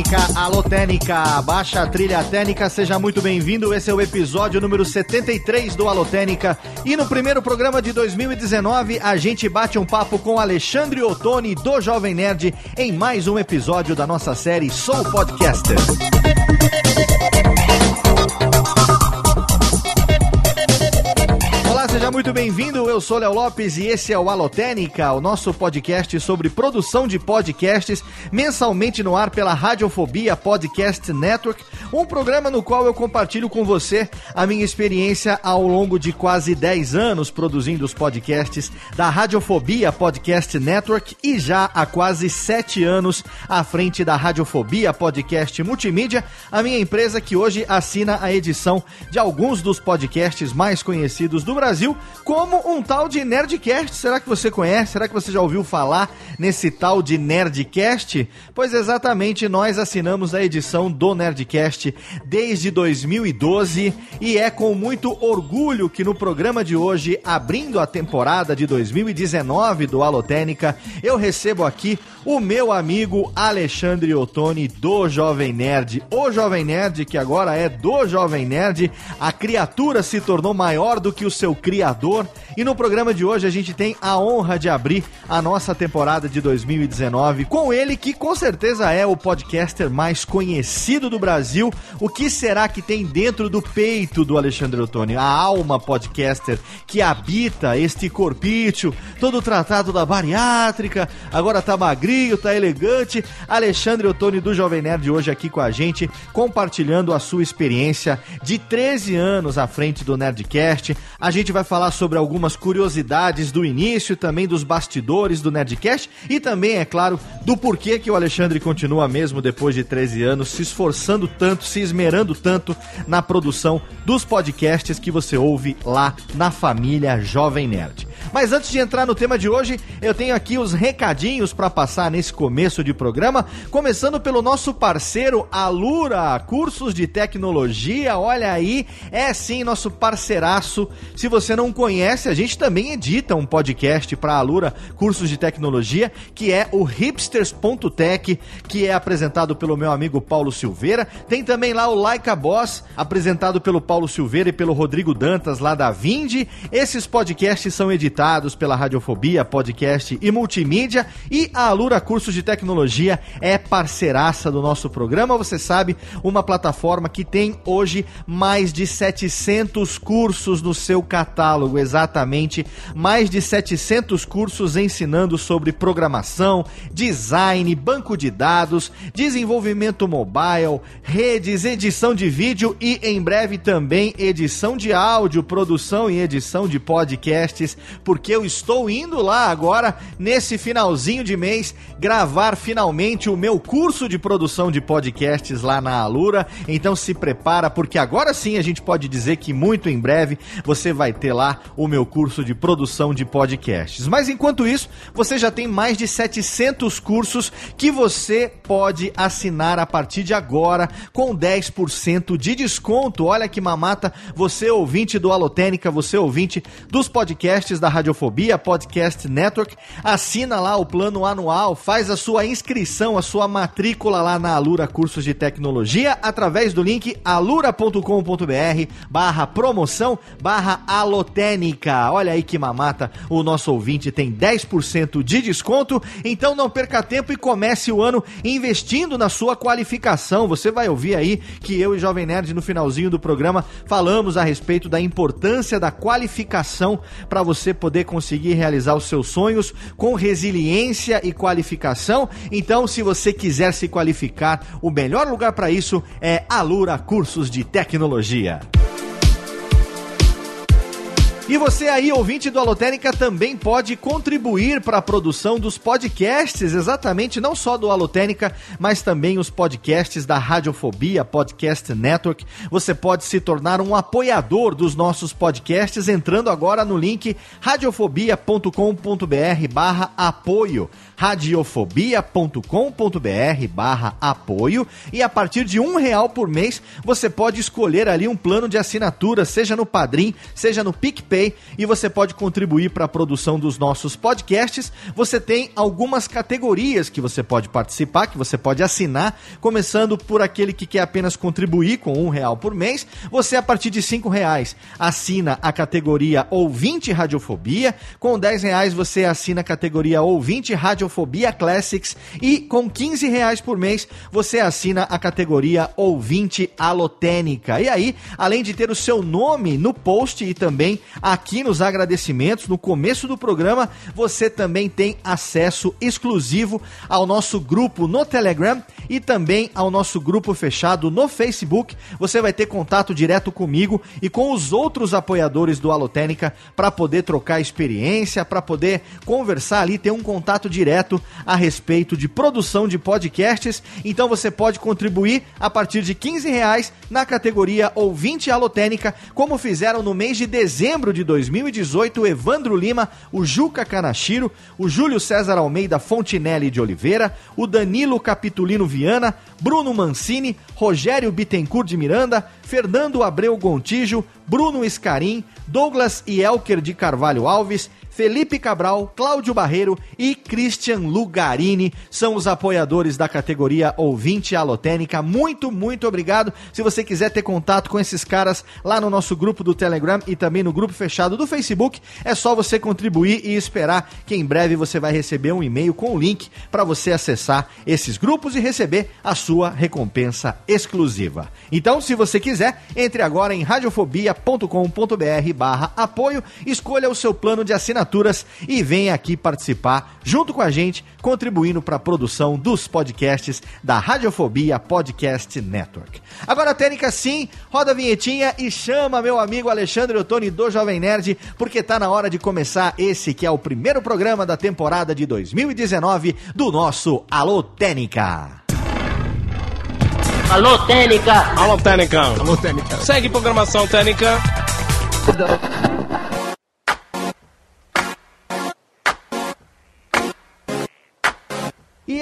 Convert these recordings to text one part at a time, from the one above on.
Técnica, alô Técnica, baixa a trilha técnica, seja muito bem-vindo. Esse é o episódio número 73 do Alô Técnica. E no primeiro programa de 2019, a gente bate um papo com Alexandre Ottoni do Jovem Nerd em mais um episódio da nossa série Sou Podcaster. Muito bem-vindo. Eu sou Léo Lopes e esse é o Alotênica, o nosso podcast sobre produção de podcasts, mensalmente no ar pela Radiofobia Podcast Network, um programa no qual eu compartilho com você a minha experiência ao longo de quase 10 anos produzindo os podcasts da Radiofobia Podcast Network e já há quase 7 anos à frente da Radiofobia Podcast Multimídia, a minha empresa que hoje assina a edição de alguns dos podcasts mais conhecidos do Brasil, como um tal de Nerdcast. Será que você conhece? Será que você já ouviu falar nesse tal de Nerdcast? Pois exatamente, nós assinamos a edição do Nerdcast desde 2012 e é com muito orgulho que no programa de hoje, abrindo a temporada de 2019 do Alotênica, eu recebo aqui o meu amigo Alexandre Ottoni do Jovem Nerd. O Jovem Nerd, que agora é do Jovem Nerd, a criatura se tornou maior do que o seu criador. E no programa de hoje a gente tem a honra de abrir a nossa temporada de 2019 com ele, que com certeza é o podcaster mais conhecido do Brasil. O que será que tem dentro do peito do Alexandre Ottoni? A alma podcaster que habita este corpício, todo tratado da bariátrica, agora tá magrinho, tá elegante. Alexandre Ottoni do Jovem Nerd hoje aqui com a gente, compartilhando a sua experiência de 13 anos à frente do Nerdcast. A gente vai falar sobre algumas curiosidades do início, também dos bastidores do Nerdcast e também, é claro, do porquê que o Alexandre continua mesmo depois de 13 anos se esforçando tanto, se esmerando tanto na produção dos podcasts que você ouve lá na família Jovem Nerd. Mas antes de entrar no tema de hoje, eu tenho aqui os recadinhos para passar nesse começo de programa, começando pelo nosso parceiro Alura, cursos de tecnologia. Olha aí, é sim nosso parceiraço. Se você não conhece, a gente também edita um podcast para Alura, cursos de tecnologia, que é o hipsters.tech, que é apresentado pelo meu amigo Paulo Silveira. Tem também lá o Like Boss, apresentado pelo Paulo Silveira e pelo Rodrigo Dantas lá da Vindi. Esses podcasts são editados pela Radiofobia, podcast e multimídia. E a Alura Cursos de Tecnologia é parceiraça do nosso programa. Você sabe, uma plataforma que tem hoje mais de 700 cursos no seu catálogo, exatamente mais de 700 cursos ensinando sobre programação, design, banco de dados, desenvolvimento mobile, redes, edição de vídeo e em breve também edição de áudio, produção e edição de podcasts, porque eu estou indo lá agora nesse finalzinho de mês gravar finalmente o meu curso de produção de podcasts lá na Alura. Então se prepara porque agora sim a gente pode dizer que muito em breve você vai ter lá o meu curso de produção de podcasts. Mas enquanto isso, você já tem mais de 700 cursos que você pode assinar a partir de agora com 10% de desconto. Olha que mamata, você ouvinte do Alotênica, você ouvinte dos podcasts da Radiofobia Podcast Network, assina lá o plano anual, faz a sua inscrição, a sua matrícula lá na Alura Cursos de Tecnologia através do link alura.com.br barra promoção barra alotênica. Olha aí que mamata, o nosso ouvinte tem 10% de desconto, então não perca tempo e comece o ano investindo na sua qualificação. Você vai ouvir aí que eu e Jovem Nerd no finalzinho do programa falamos a respeito da importância da qualificação para você poder conseguir realizar os seus sonhos com resiliência e qualificação. Então, se você quiser se qualificar, o melhor lugar para isso é Alura Cursos de Tecnologia. E você aí, ouvinte do Alotênica, também pode contribuir para a produção dos podcasts, exatamente, não só do Alotênica, mas também os podcasts da Radiofobia Podcast Network. Você pode se tornar um apoiador dos nossos podcasts entrando agora no link radiofobia.com.br barra apoio radiofobia.com.br barra apoio e a partir de um real por mês você pode escolher ali um plano de assinatura, seja no Padrim, seja no PicPay e você pode contribuir para a produção dos nossos podcasts. Você tem algumas categorias que você pode participar, que você pode assinar, começando por aquele que quer apenas contribuir com um real por mês. Você, a partir de cinco reais, assina a categoria Ouvinte Radiofobia. Com dez reais, você assina a categoria Ouvinte Radiofobia Classics e com 15 reais por mês você assina a categoria Ouvinte Alotênica. E aí, além de ter o seu nome no post e também aqui nos agradecimentos, no começo do programa, você também tem acesso exclusivo ao nosso grupo no Telegram e também ao nosso grupo fechado no Facebook. Você vai ter contato direto comigo e com os outros apoiadores do Alotênica para poder trocar experiência, para poder conversar ali, ter um contato direto a respeito de produção de podcasts. Então você pode contribuir a partir de 15 reais na categoria Ouvinte Alotênica, como fizeram no mês de dezembro de 2018 o Evandro Lima, o Juca Kanashiro, o Júlio César Almeida Fontinelli de Oliveira, o Danilo Capitulino Viana, Bruno Mancini, Rogério Bittencourt de Miranda, Fernando Abreu Gontijo, Bruno Escarim, Douglas e Elker de Carvalho Alves, Felipe Cabral, Cláudio Barreiro e Christian Lugarini são os apoiadores da categoria Ouvinte Alotênica. Muito, muito obrigado. Se você quiser ter contato com esses caras lá no nosso grupo do Telegram e também no grupo fechado do Facebook, é só você contribuir e esperar que em breve você vai receber um e-mail com o link para você acessar esses grupos e receber a sua recompensa exclusiva. Então, se você quiser, entre agora em radiofobia.com.br barra apoio, escolha o seu plano de assinatura assinaturas e venha aqui participar junto com a gente, contribuindo para a produção dos podcasts da Radiofobia Podcast Network. Agora, técnica sim, roda a vinhetinha e chama meu amigo Alexandre Ottoni do Jovem Nerd, porque tá na hora de começar esse que é o primeiro programa da temporada de 2019 do nosso Alô Técnica. Alô, Técnica! Alô, Técnica! Alô, Técnica! Segue programação Técnica!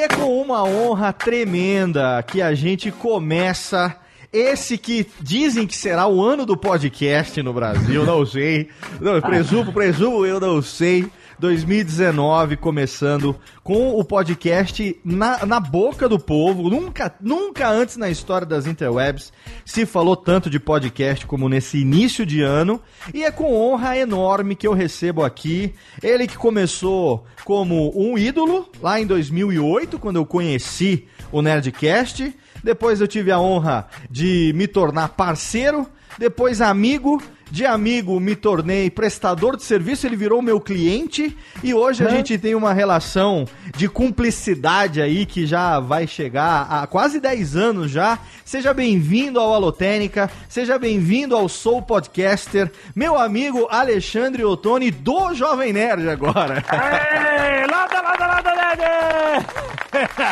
É com uma honra tremenda que a gente começa esse que dizem que será o ano do podcast no Brasil, não sei. Não, presumo, presumo, eu não sei. 2019 começando com o podcast na, na boca do povo. Nunca, nunca antes na história das interwebs se falou tanto de podcast como nesse início de ano. E é com honra enorme que eu recebo aqui ele que começou como um ídolo lá em 2008, quando eu conheci o Nerdcast. Depois eu tive a honra de me tornar parceiro, depois amigo de amigo me tornei prestador de serviço, ele virou meu cliente e hoje a gente tem uma relação de cumplicidade aí que já vai chegar a quase 10 anos já. Seja bem-vindo ao Alotênica, seja bem-vindo ao Soul Podcaster, meu amigo Alexandre Ottoni do Jovem Nerd agora. Ei, lada, lada, lada, lada!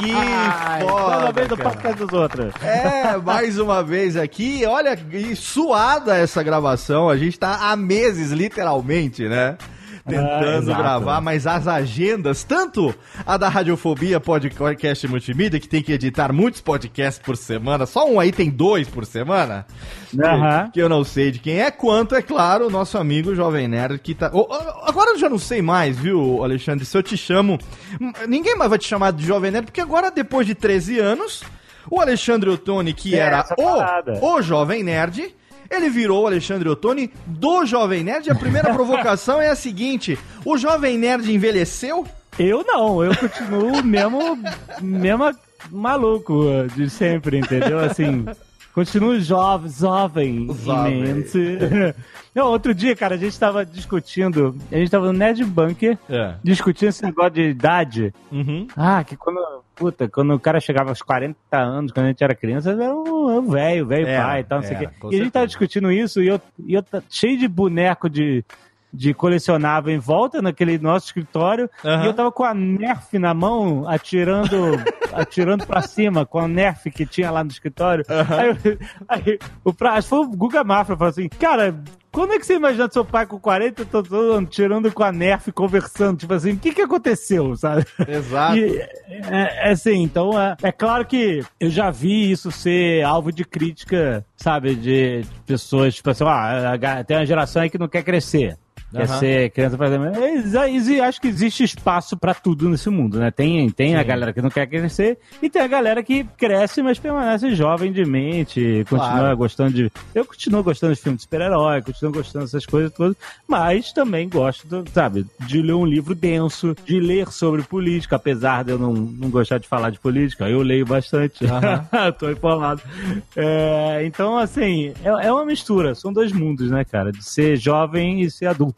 Que Ai, foda, Toda vez do podcast dos outros. É, mais uma vez aqui. Olha, suada essa gravação. A gente tá há meses, literalmente, né? Tentando exato. gravar, mas as agendas, tanto a da Radiofobia Podcast Multimídia, que tem que editar muitos podcasts por semana, só um aí tem dois por semana, Aham. que eu não sei de quem é, quanto, é claro, o nosso amigo Jovem Nerd, que tá... Ô, ô, agora eu já não sei mais, viu, Alexandre, se eu te chamo... Ninguém mais vai te chamar de Jovem Nerd, porque agora, depois de 13 anos, o Alexandre Ottoni, que É, era parada. o, o Jovem Nerd... Ele virou o Alexandre Ottoni do Jovem Nerd. E a primeira provocação é a seguinte: o Jovem Nerd envelheceu? Eu não, eu continuo mesmo, mesmo maluco de sempre, entendeu? Assim, continuo jovem, jovem, Jovem. Não, outro dia, cara, a gente tava discutindo, a gente tava no Nerd Bunker, É. discutindo esse negócio de idade. Uhum. Ah, que quando, puta, quando o cara chegava aos 40 anos, quando a gente era criança, era um velho, velho É, pai e tal, não sei o é, quê. com E a gente tava discutindo isso e eu, e eu cheio de boneco de, de colecionável em volta naquele nosso escritório Aham. e eu tava com a Nerf na mão atirando atirando pra cima com a Nerf que tinha lá no escritório. Aí, eu- aí o pra, acho que foi o Guga Mafra falou assim, cara, quando é que você imagina seu pai com 40 e todo tirando com a Nerf conversando? Tipo assim, o que que aconteceu, sabe? Exato. E, é, é assim, então é, é claro que eu já vi isso ser alvo de crítica, sabe, de, de pessoas, tipo assim, ah, tem uma geração aí que não quer crescer. Quer Aham. ser criança pra é, Acho que existe espaço pra tudo nesse mundo, né? Tem, tem a galera que não quer crescer e tem a galera que cresce, mas permanece jovem de mente, continua Claro. gostando de. Eu continuo gostando de filme de super-herói, continuo gostando dessas coisas todas, mas também gosto, do, sabe, de ler um livro denso, de ler sobre política, apesar de eu não, não gostar de falar de política, eu leio bastante. Tô informado. É, então, assim, é, é uma mistura, são dois mundos, né, cara? De ser jovem e ser adulto.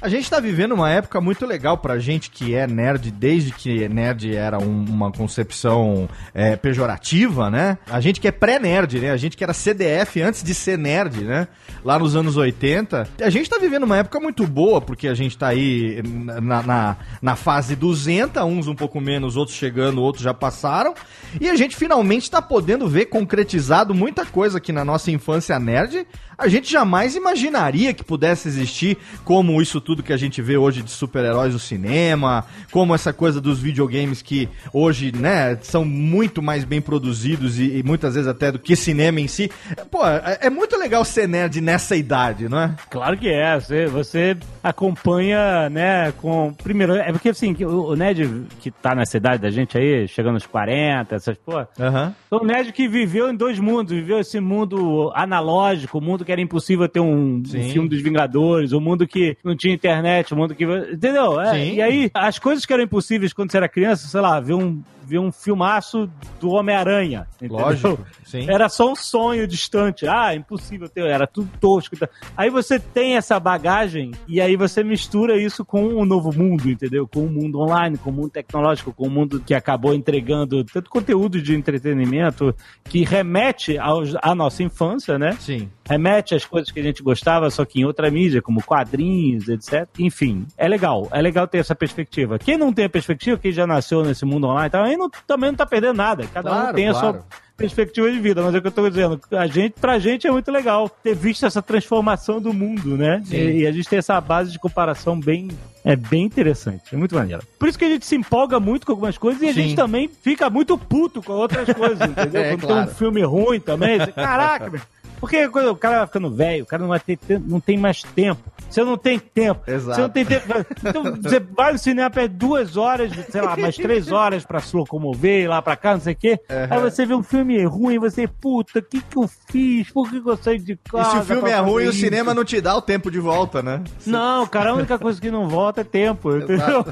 A gente tá vivendo uma época muito legal pra gente que é nerd, desde que nerd era um- uma concepção é, pejorativa, né? A gente que é pré-nerd, né? A gente que era CDF antes de ser nerd, né? Lá nos anos 80. A gente tá vivendo uma época muito boa, porque a gente tá aí na, na, na fase 200, uns um pouco menos, outros chegando, outros já passaram. E a gente finalmente tá podendo ver concretizado muita coisa que na nossa infância nerd a gente jamais imaginaria que pudesse existir, como isso tudo que a gente vê hoje de super-heróis no cinema, como essa coisa dos videogames que hoje, né, são muito mais bem produzidos e, e muitas vezes até do que cinema em si. Pô, é, é muito legal ser nerd nessa idade, não é? Claro que é, você, você acompanha, né, com... Primeiro, é porque, assim, o o Ned que tá nessa idade da gente aí, chegando aos 40, essas, pô... Aham. O Ned que viveu em dois mundos, viveu esse mundo analógico, o mundo que era impossível ter um, um filme dos Vingadores, o mundo que não tinha internet, o mundo que. Entendeu? É, e aí, as coisas que eram impossíveis quando você era criança, sei lá, ver um, ver um filmaço do Homem-Aranha. Lógico, sim. Era só um sonho distante. Ah, impossível ter, era tudo tosco. Aí você tem essa bagagem e aí você mistura isso com um novo mundo, entendeu? Com o mundo online, com o mundo tecnológico, com o mundo que acabou entregando tanto conteúdo de entretenimento que remete aos, à nossa infância, né? Sim. remete às coisas que a gente gostava, só que em outra mídia, como quadrinhos, etc. Enfim, é legal. É legal ter essa perspectiva. Quem não tem a perspectiva, quem já nasceu nesse mundo online, tal, aí não- também não tá perdendo nada. Cada um Claro, tem a claro. sua perspectiva de vida, mas é o que eu tô dizendo. A gente, pra gente é muito legal ter visto essa transformação do mundo, né? E, e a gente tem essa base de comparação bem. É bem interessante, é muito maneiro. Por isso que a gente se empolga muito com algumas coisas e a Sim. gente também fica muito puto com outras coisas, entendeu? É, Quando claro. tem um filme ruim também, você, caraca, meu. Porque quando o cara vai ficando velho, o cara não vai ter não tem mais tempo. Você não tem tempo. Exato. Você não tem tempo. Então você vai no cinema, perde duas horas, sei lá, mais três horas pra se locomover, ir lá pra cá, não sei o quê. Aí você vê um filme ruim, você, puta, o que que eu fiz? Por que que eu saí de E casa? se o filme é ruim, o isso? cinema não te dá o tempo de volta, né? Não, cara, a única coisa que não volta é tempo, entendeu?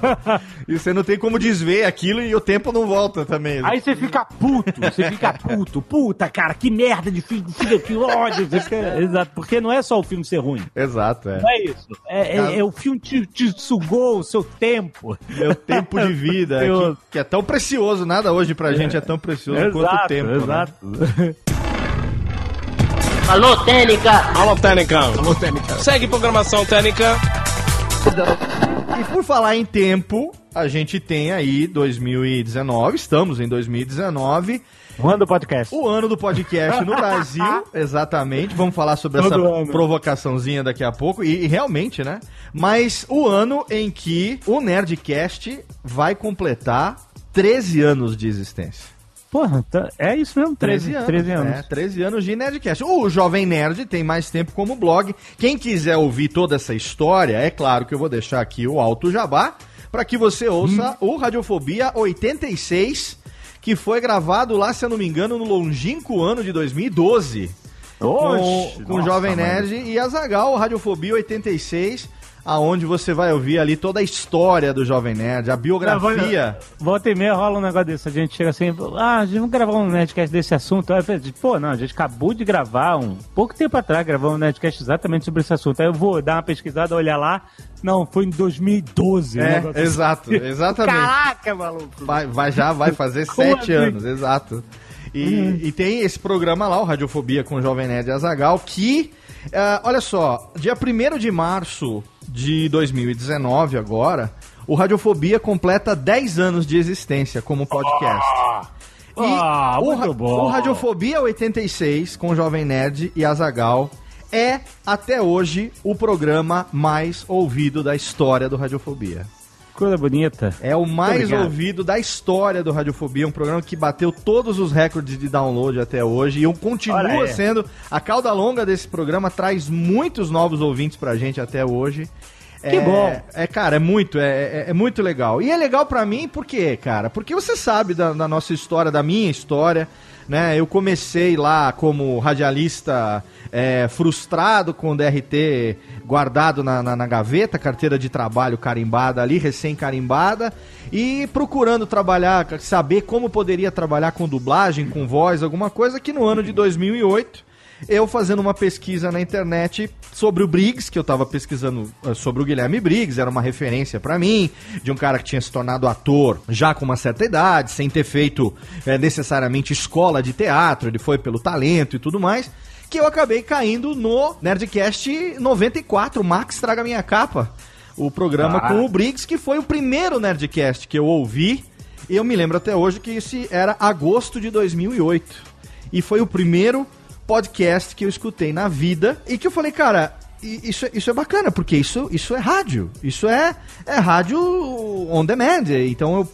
E você não tem como desver aquilo e o tempo não volta também. Aí você fica puto, você fica puto. Puta, cara, que merda de filme, filho, que ódio. Você fica- Exato, porque não é só o filme ser ruim. Exato, é. Não é isso. É, é- é o filme te, te sugou o seu tempo. Meu tempo de vida, que, que é tão precioso. Nada hoje pra gente é tão precioso quanto o tempo. né? exato. Alô, Técnica! Alô, Técnica. Segue programação Técnica. E por falar em tempo, a gente tem aí 2019, estamos em 2019, O podcast. o ano do podcast no Brasil, exatamente. Vamos falar sobre essa Todo ano. provocaçãozinha daqui a pouco, e, e realmente, né? Mas o ano em que o Nerdcast vai completar 13 anos de existência. Porra, tá- é isso mesmo, 13, 13 anos. 13 anos. É, 13 anos de Nerdcast. O Jovem Nerd tem mais tempo como blog. Quem quiser ouvir toda essa história, é claro que eu vou deixar aqui o Alto Jabá para que você ouça Hum. o Radiofobia 86, que foi gravado lá, se eu não me engano, no longínquo ano de 2012. Oxe, com com o nossa, Jovem. Nerd e Azagal, Radiofobia 86, aonde você vai ouvir ali toda a história do Jovem Nerd, a biografia. Volta e meia rola um negócio desse. A gente chega assim, ah, a gente vai gravar um Nerdcast desse assunto. Aí eu falei, pô, não, a gente acabou de gravar um pouco tempo atrás, gravamos um Nerdcast exatamente sobre esse assunto. Aí eu vou dar uma pesquisada, olhar lá. Não, foi em 2012. um É, assim. exato, exatamente. Caraca, maluco. Vai, vai- já vai fazer sete assim? anos, exato. E, e tem esse programa lá, o Radiofobia com o Jovem Nerd Azagal, que, ah, olha só, dia 1 de março de 2019 agora, o Radiofobia completa 10 anos de existência como podcast. E Ah, o, muito bom. o Radiofobia 86, com Jovem Nerd e Azagal, é, até hoje, o programa mais ouvido da história do Radiofobia. Coisa bonita. É o mais ouvido da história do Radiofobia, um programa que bateu todos os recordes de download até hoje e um continua sendo. A cauda longa desse programa traz muitos novos ouvintes pra gente até hoje. Que é, bom. É, cara, é muito, é, é- é muito legal. E é legal pra mim por quê, cara? Porque você sabe da, da nossa história, da minha história, né? Eu comecei lá como radialista é, frustrado com o DRT guardado na, na, na gaveta, carteira de trabalho carimbada ali, recém-carimbada, e procurando trabalhar, saber como poderia trabalhar com dublagem, com voz, alguma coisa que no ano de 2008 eu fazendo uma pesquisa na internet sobre o Briggs, que eu tava pesquisando eh, sobre o Guilherme Briggs, era uma referência pra mim, de um cara que tinha se tornado ator já com uma certa idade, sem ter feito eh, necessariamente escola de teatro, ele foi pelo talento e tudo mais, que eu acabei caindo no Nerdcast 94, Max Traga Minha Capa, o programa Ah. com o Briggs, que foi o primeiro Nerdcast que eu ouvi, e eu me lembro até hoje que esse era agosto de 2008. E foi o primeiro podcast que eu escutei na vida e que eu falei, cara, isso, é- isso é bacana, porque isso, isso é rádio. Isso é, é rádio on demand. Então eu,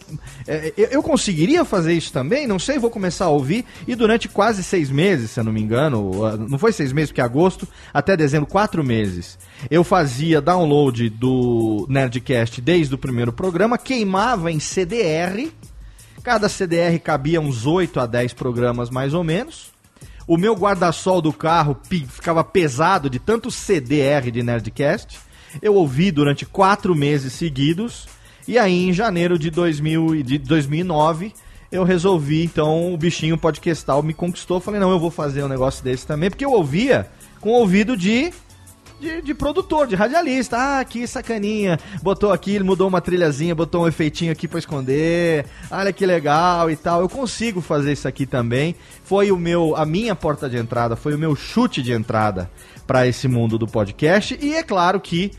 é, eu, eu conseguiria fazer isso também? Não sei, vou começar a ouvir. E durante quase seis meses, se eu não me engano, ah, não foi seis meses, porque é agosto, até dezembro, quatro meses, eu fazia download do Nerdcast desde o primeiro programa, queimava em CDR. Cada CDR cabia uns 8 a 10 programas mais ou menos. O meu guarda-sol do carro ficava pesado de tanto CDR de Nerdcast. Eu ouvi durante quatro meses seguidos. E aí, em janeiro de, 2000, e de 2009, eu resolvi, então, o bichinho podcastal me conquistou. Falei, não, eu vou fazer um negócio desse também, porque eu ouvia com ouvido de de, de produtor, de radialista. Ah, que sacaninha. Botou aqui, mudou uma trilhazinha, botou um efeitinho aqui pra esconder. Olha que legal e tal. Eu consigo fazer isso aqui também. Foi o meu, a minha porta de entrada, foi o meu chute de entrada pra esse mundo do podcast. E é claro que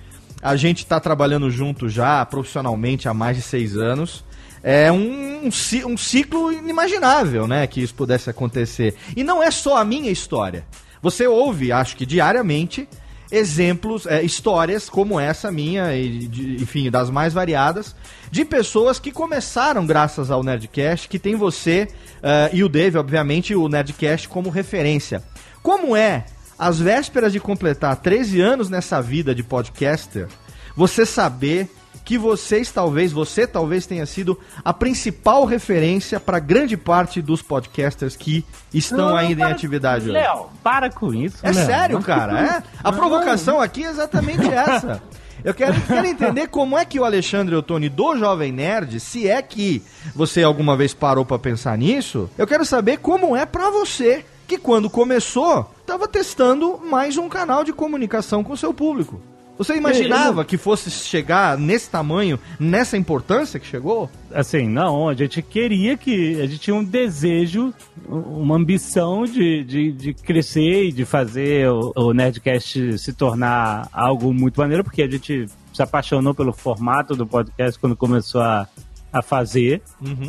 a gente tá trabalhando junto já profissionalmente há mais de seis anos. É um, um ciclo inimaginável, né? Que isso pudesse acontecer. E não é só a minha história. Você ouve, acho que diariamente, exemplos, é, histórias como essa minha, e de- enfim, das mais variadas, de pessoas que começaram graças ao Nerdcast, que tem você eh, e o Dave, obviamente, o Nerdcast como referência. Como é, às vésperas de completar 13 anos nessa vida de podcaster, você saber que vocês talvez, você talvez tenha sido a principal referência para grande parte dos podcasters que estão Não, ainda em para- atividade hoje. Léo, para com isso. É Léo. sério, cara. É? A Não. provocação aqui é exatamente essa. Eu quero, quero entender como é que o Alexandre Ottoni do Jovem Nerd, se é que você alguma vez parou pra pensar nisso, eu quero saber como é pra você, que quando começou, tava testando mais um canal de comunicação com o seu público. Você imaginava que fosse chegar nesse tamanho, nessa importância que chegou? Assim, não, a gente queria que. A gente tinha um desejo, uma ambição de, de, de crescer e de fazer o, o Nerdcast se tornar algo muito maneiro, porque a gente se apaixonou pelo formato do podcast quando começou a, a fazer.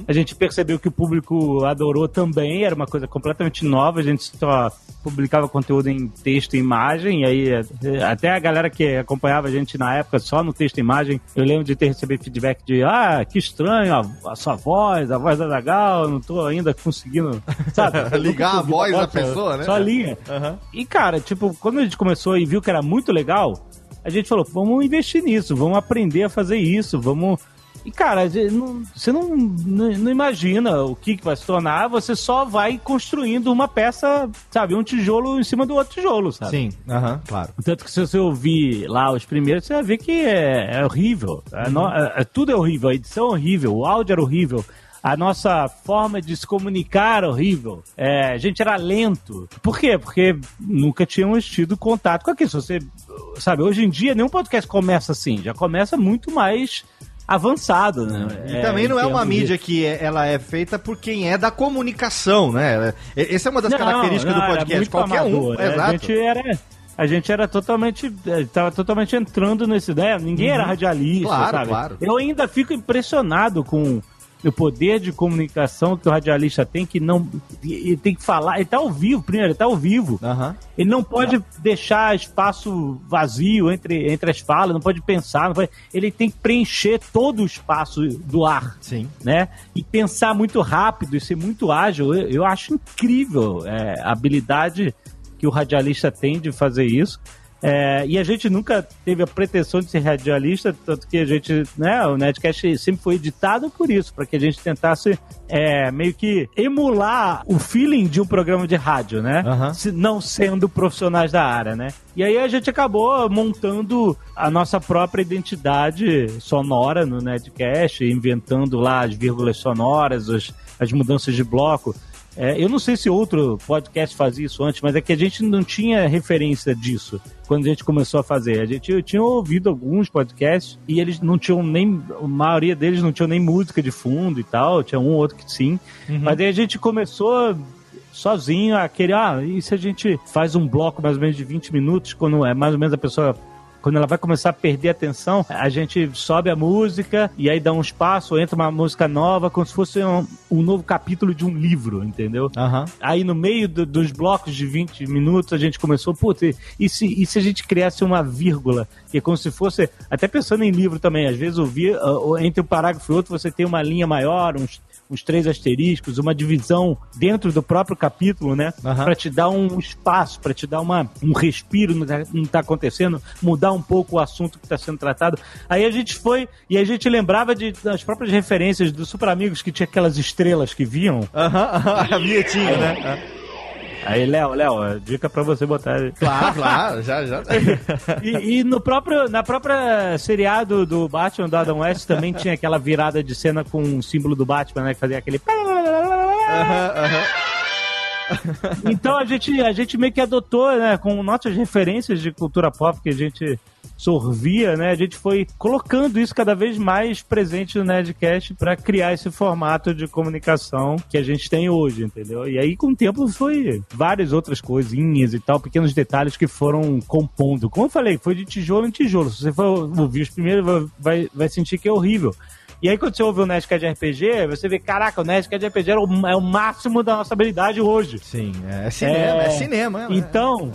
A gente percebeu que o público adorou também, era uma coisa completamente nova, a gente só publicava conteúdo em texto e imagem, e aí eh, até a galera que acompanhava a gente na época só no texto e imagem, eu lembro de ter recebido feedback de ah, que estranho a, a sua voz, a voz da Zagal, não tô ainda conseguindo, sabe? Ligar a voz da pessoa, né? Só linha. E cara, tipo, quando a gente começou e viu que era muito legal, a gente falou, vamos investir nisso, vamos aprender a fazer isso, vamos. E, cara, não- você não, não, não imagina o que, que vai se tornar, você só vai construindo uma peça, sabe, um tijolo em cima do outro tijolo, sabe? Sim, aham, claro. Tanto que se você ouvir lá os primeiros, você vai ver que é, é horrível. A no- é- é- tudo é horrível, a edição é horrível, o áudio era horrível. A nossa forma de se comunicar horrível. É, a gente era lento. Por quê? Porque nunca tínhamos tido contato com aquilo. Se você, sabe, hoje em dia nenhum podcast começa assim. Já começa muito mais avançado, né? E também não é uma termos de- mídia que é- ela é feita por quem é da comunicação, né? É- Essa é uma das Não, características não, do podcast. Qualquer amador, um, né? exato. A gente era. a gente era totalmente. Estava totalmente entrando nesse. Né? Ninguém uhum. era radialista, claro, sabe? Claro. Eu ainda fico impressionado com o poder de comunicação que o radialista tem, que não. Ele tem que falar. Ele tá ao vivo, primeiro, ele tá ao vivo. Uhum. Ele não pode deixar espaço vazio entre, entre as falas, não pode pensar, não pode, ele tem que preencher todo o espaço do ar. Sim. Né? E pensar muito rápido e ser muito ágil. Eu, eu acho incrível é, a habilidade que o radialista tem de fazer isso. É, e a gente nunca teve a pretensão de ser radialista, tanto que a gente, né, o Nedcast sempre foi editado por isso, para que a gente tentasse é, meio que emular o feeling de um programa de rádio, né? Uhum. Se, não sendo profissionais da área, né? E aí a gente acabou montando a nossa própria identidade sonora no Nedcast, inventando lá as vírgulas sonoras, as, as mudanças de bloco. É, eu não sei se outro podcast fazia isso antes, mas é que a gente não tinha referência disso quando a gente começou a fazer. A gente tinha ouvido alguns podcasts e eles não tinham nem. A maioria deles não tinham nem música de fundo e tal, tinha um ou outro que sim. Uhum. Mas aí a gente começou sozinho a querer, ah, e se a gente faz um bloco mais ou menos de 20 minutos, quando é mais ou menos a pessoa quando ela vai começar a perder a atenção, a gente sobe a música e aí dá um espaço, entra uma música nova, como se fosse um, um novo capítulo de um livro, entendeu? Uhum. Aí no meio do, dos blocos de 20 minutos a gente começou, putz, e se, e se a gente criasse uma vírgula? Que é como se fosse, até pensando em livro também, às vezes ouvir, entre um parágrafo e outro você tem uma linha maior, uns uns três asteriscos, uma divisão dentro do próprio capítulo, né? Uhum. Para te dar um espaço, para te dar uma, um respiro no que está acontecendo, mudar um pouco o assunto que está sendo tratado. Aí a gente foi e a gente lembrava de, das próprias referências dos Super Amigos que tinha aquelas estrelas que viam. Aham, uhum, a vinhetinha, né? Aí, Léo, Léo, dica pra você botar. Claro, claro, já, já. e, e, no próprio, na própria seriado do Batman do Adam West também tinha aquela virada de cena com o símbolo do Batman, né? Que fazia aquele. Aham, aham. então a gente, a gente meio que adotou, né, com nossas referências de cultura pop que a gente sorvia, né, a gente foi colocando isso cada vez mais presente no Nerdcast para criar esse formato de comunicação que a gente tem hoje, entendeu? E aí com o tempo foi várias outras coisinhas e tal, pequenos detalhes que foram compondo. Como eu falei, foi de tijolo em tijolo. Se você for ouvir os primeiros, vai, vai sentir que é horrível. E aí, quando você ouve o Nerdcast de RPG, você vê, caraca, o Nerdcast de RPG é o, é o máximo da nossa habilidade hoje. Sim, é, é cinema, é, é cinema. É, então,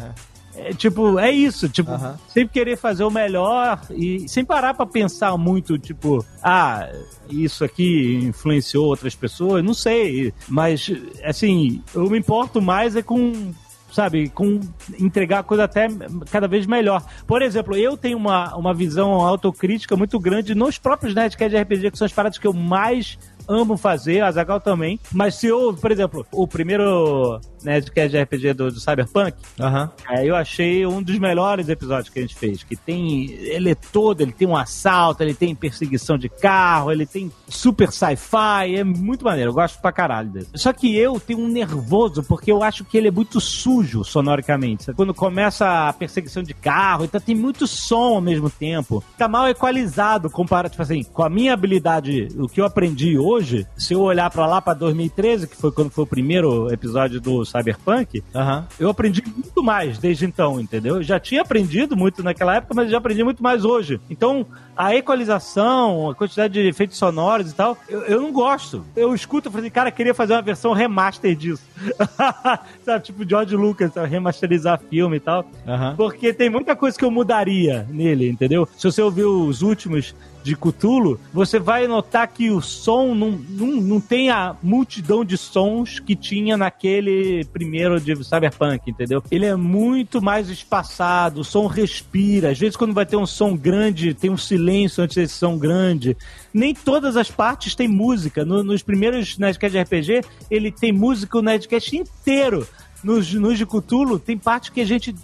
é. tipo, é isso, tipo, sempre querer fazer o melhor e sem parar para pensar muito, tipo, ah, isso aqui influenciou outras pessoas, não sei, mas assim, eu me importo mais é com sabe, com entregar a coisa até cada vez melhor. Por exemplo, eu tenho uma, uma visão autocrítica muito grande nos próprios Nerdcast de RPG, que são as paradas que eu mais amo fazer, a Zagal também. Mas se eu, por exemplo, o primeiro Nerdcast de RPG do, do Cyberpunk, uhum. é, eu achei um dos melhores episódios que a gente fez. Que tem. Ele é todo, ele tem um assalto, ele tem perseguição de carro, ele tem super sci-fi, é muito maneiro. Eu gosto pra caralho dele. Só que eu tenho um nervoso, porque eu acho que ele é muito sujo sonoricamente. Sabe? Quando começa a perseguição de carro, então tem muito som ao mesmo tempo. Tá mal equalizado comparado, tipo assim, com a minha habilidade, o que eu aprendi hoje, se eu olhar pra lá pra 2013, que foi quando foi o primeiro episódio do Cyberpunk, uhum. eu aprendi muito mais desde então, entendeu? Eu já tinha aprendido muito naquela época, mas já aprendi muito mais hoje. Então, a equalização, a quantidade de efeitos sonoros e tal, eu, eu não gosto. Eu escuto e falei, cara, queria fazer uma versão remaster disso. sabe, tipo George Lucas, sabe, remasterizar filme e tal. Uhum. Porque tem muita coisa que eu mudaria nele, entendeu? Se você ouvir os últimos, de Cthulhu, você vai notar que o som não, não, não tem a multidão de sons que tinha naquele primeiro de Cyberpunk, entendeu? Ele é muito mais espaçado, o som respira. Às vezes, quando vai ter um som grande, tem um silêncio antes desse som grande. Nem todas as partes têm música. No, nos primeiros Nerdcast RPG, ele tem música o Nerdcast inteiro. Nos, nos de Cthulhu, tem parte que a gente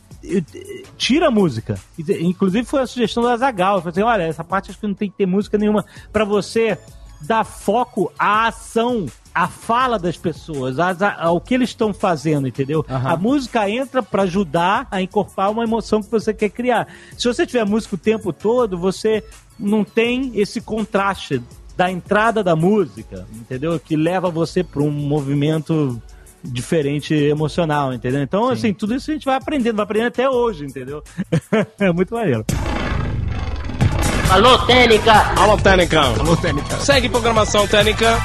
tira a música. Inclusive foi a sugestão da Zagal. Falei assim, olha, essa parte acho que não tem que ter música nenhuma para você dar foco à ação, à fala das pessoas, ao que eles estão fazendo, entendeu? Uhum. A música entra para ajudar a incorporar uma emoção que você quer criar. Se você tiver música o tempo todo, você não tem esse contraste da entrada da música, entendeu? Que leva você para um movimento diferente emocional, entendeu? Então, assim, tudo isso a gente vai aprendendo, vai aprendendo até hoje, entendeu? é muito maneiro. Alô, Técnica! Alô, Técnica! Alô, Técnica! Segue programação Técnica!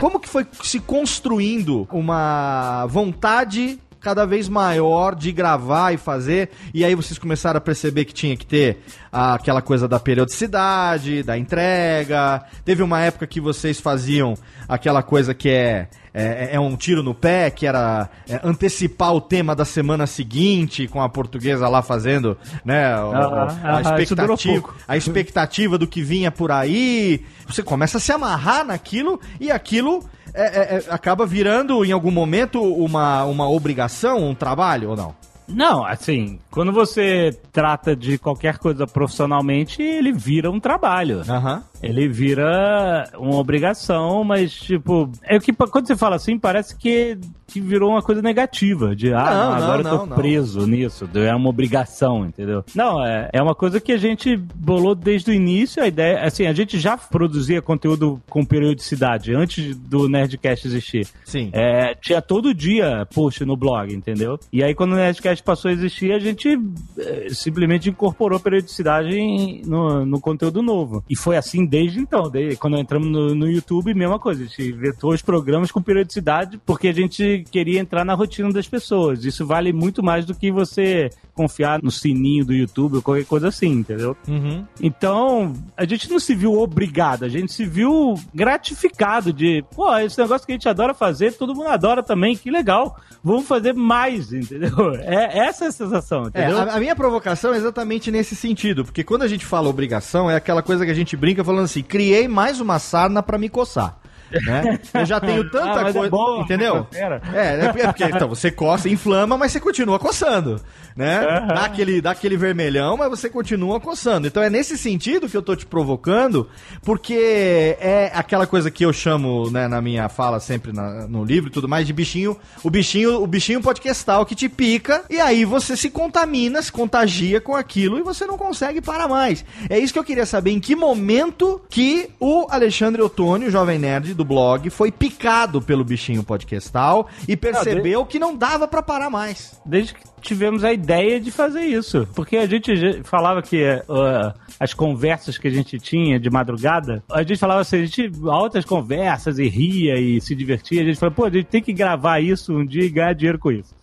Como que foi se construindo uma vontade cada vez maior de gravar e fazer, e aí vocês começaram a perceber que tinha que ter ah, aquela coisa da periodicidade, da entrega. Teve uma época que vocês faziam aquela coisa que é é, é um tiro no pé, que era é, antecipar o tema da semana seguinte, com a portuguesa lá fazendo, né, o- Ah, a, ah, expectativa, a expectativa do que vinha por aí. Você começa a se amarrar naquilo e aquilo é, é, é, acaba virando, em algum momento, uma, uma obrigação, um trabalho ou não? Não, assim, quando você trata de qualquer coisa profissionalmente, ele vira um trabalho. Aham. Ele vira uma obrigação, mas, tipo, é que quando você fala assim, parece que, que virou uma coisa negativa. De, ah, Não, não, não, agora eu tô não, não. preso nisso. É uma obrigação, entendeu? Não, é, é uma coisa que a gente bolou desde o início. A ideia, assim, a gente já produzia conteúdo com periodicidade antes do Nerdcast existir. Sim. É, tinha todo dia post no blog, entendeu? E aí, quando o Nerdcast passou a existir, a gente é, simplesmente incorporou periodicidade em- no, no conteúdo novo. E foi assim desde então. Desde, quando entramos no, no YouTube, mesma coisa. A gente vetou os programas com periodicidade porque a gente queria entrar na rotina das pessoas. Isso vale muito mais do que você confiar no sininho do YouTube ou qualquer coisa assim, entendeu? Uhum. Então, a gente não se viu obrigado, a gente se viu gratificado de, pô, esse negócio que a gente adora fazer, todo mundo adora também, que legal. Vamos fazer mais, entendeu? É essa é a sensação, É, entendeu? a, a minha provocação é exatamente nesse sentido, porque quando a gente fala obrigação, é aquela coisa que a gente brinca falando assim: criei mais uma sarna pra me coçar. Né? Eu já tenho Ah, tanta é coisa. bom, entendeu? É, é porque- é porque então, você coça, inflama, mas você continua coçando. Né? Dá, aquele, dá aquele vermelhão, mas você continua coçando. Então é nesse sentido que eu tô te provocando, porque é aquela coisa que eu chamo, né, na minha fala sempre na- no livro e tudo mais, de bichinho, o bichinho, o bichinho podcastal que te pica, e aí você se contamina, se contagia com aquilo e você não consegue parar mais. É isso que eu queria saber, em que momento que o Alexandre Ottoni, o Jovem Nerd do blog, foi picado pelo bichinho podcastal e percebeu que não dava pra parar mais. Desde que tivemos a ideia de fazer isso. Porque a gente falava que uh, as conversas que a gente tinha de madrugada, a gente falava assim, a gente altas conversas e ria e se divertia. A gente falou, pô, a gente tem que gravar isso um dia e ganhar dinheiro com isso.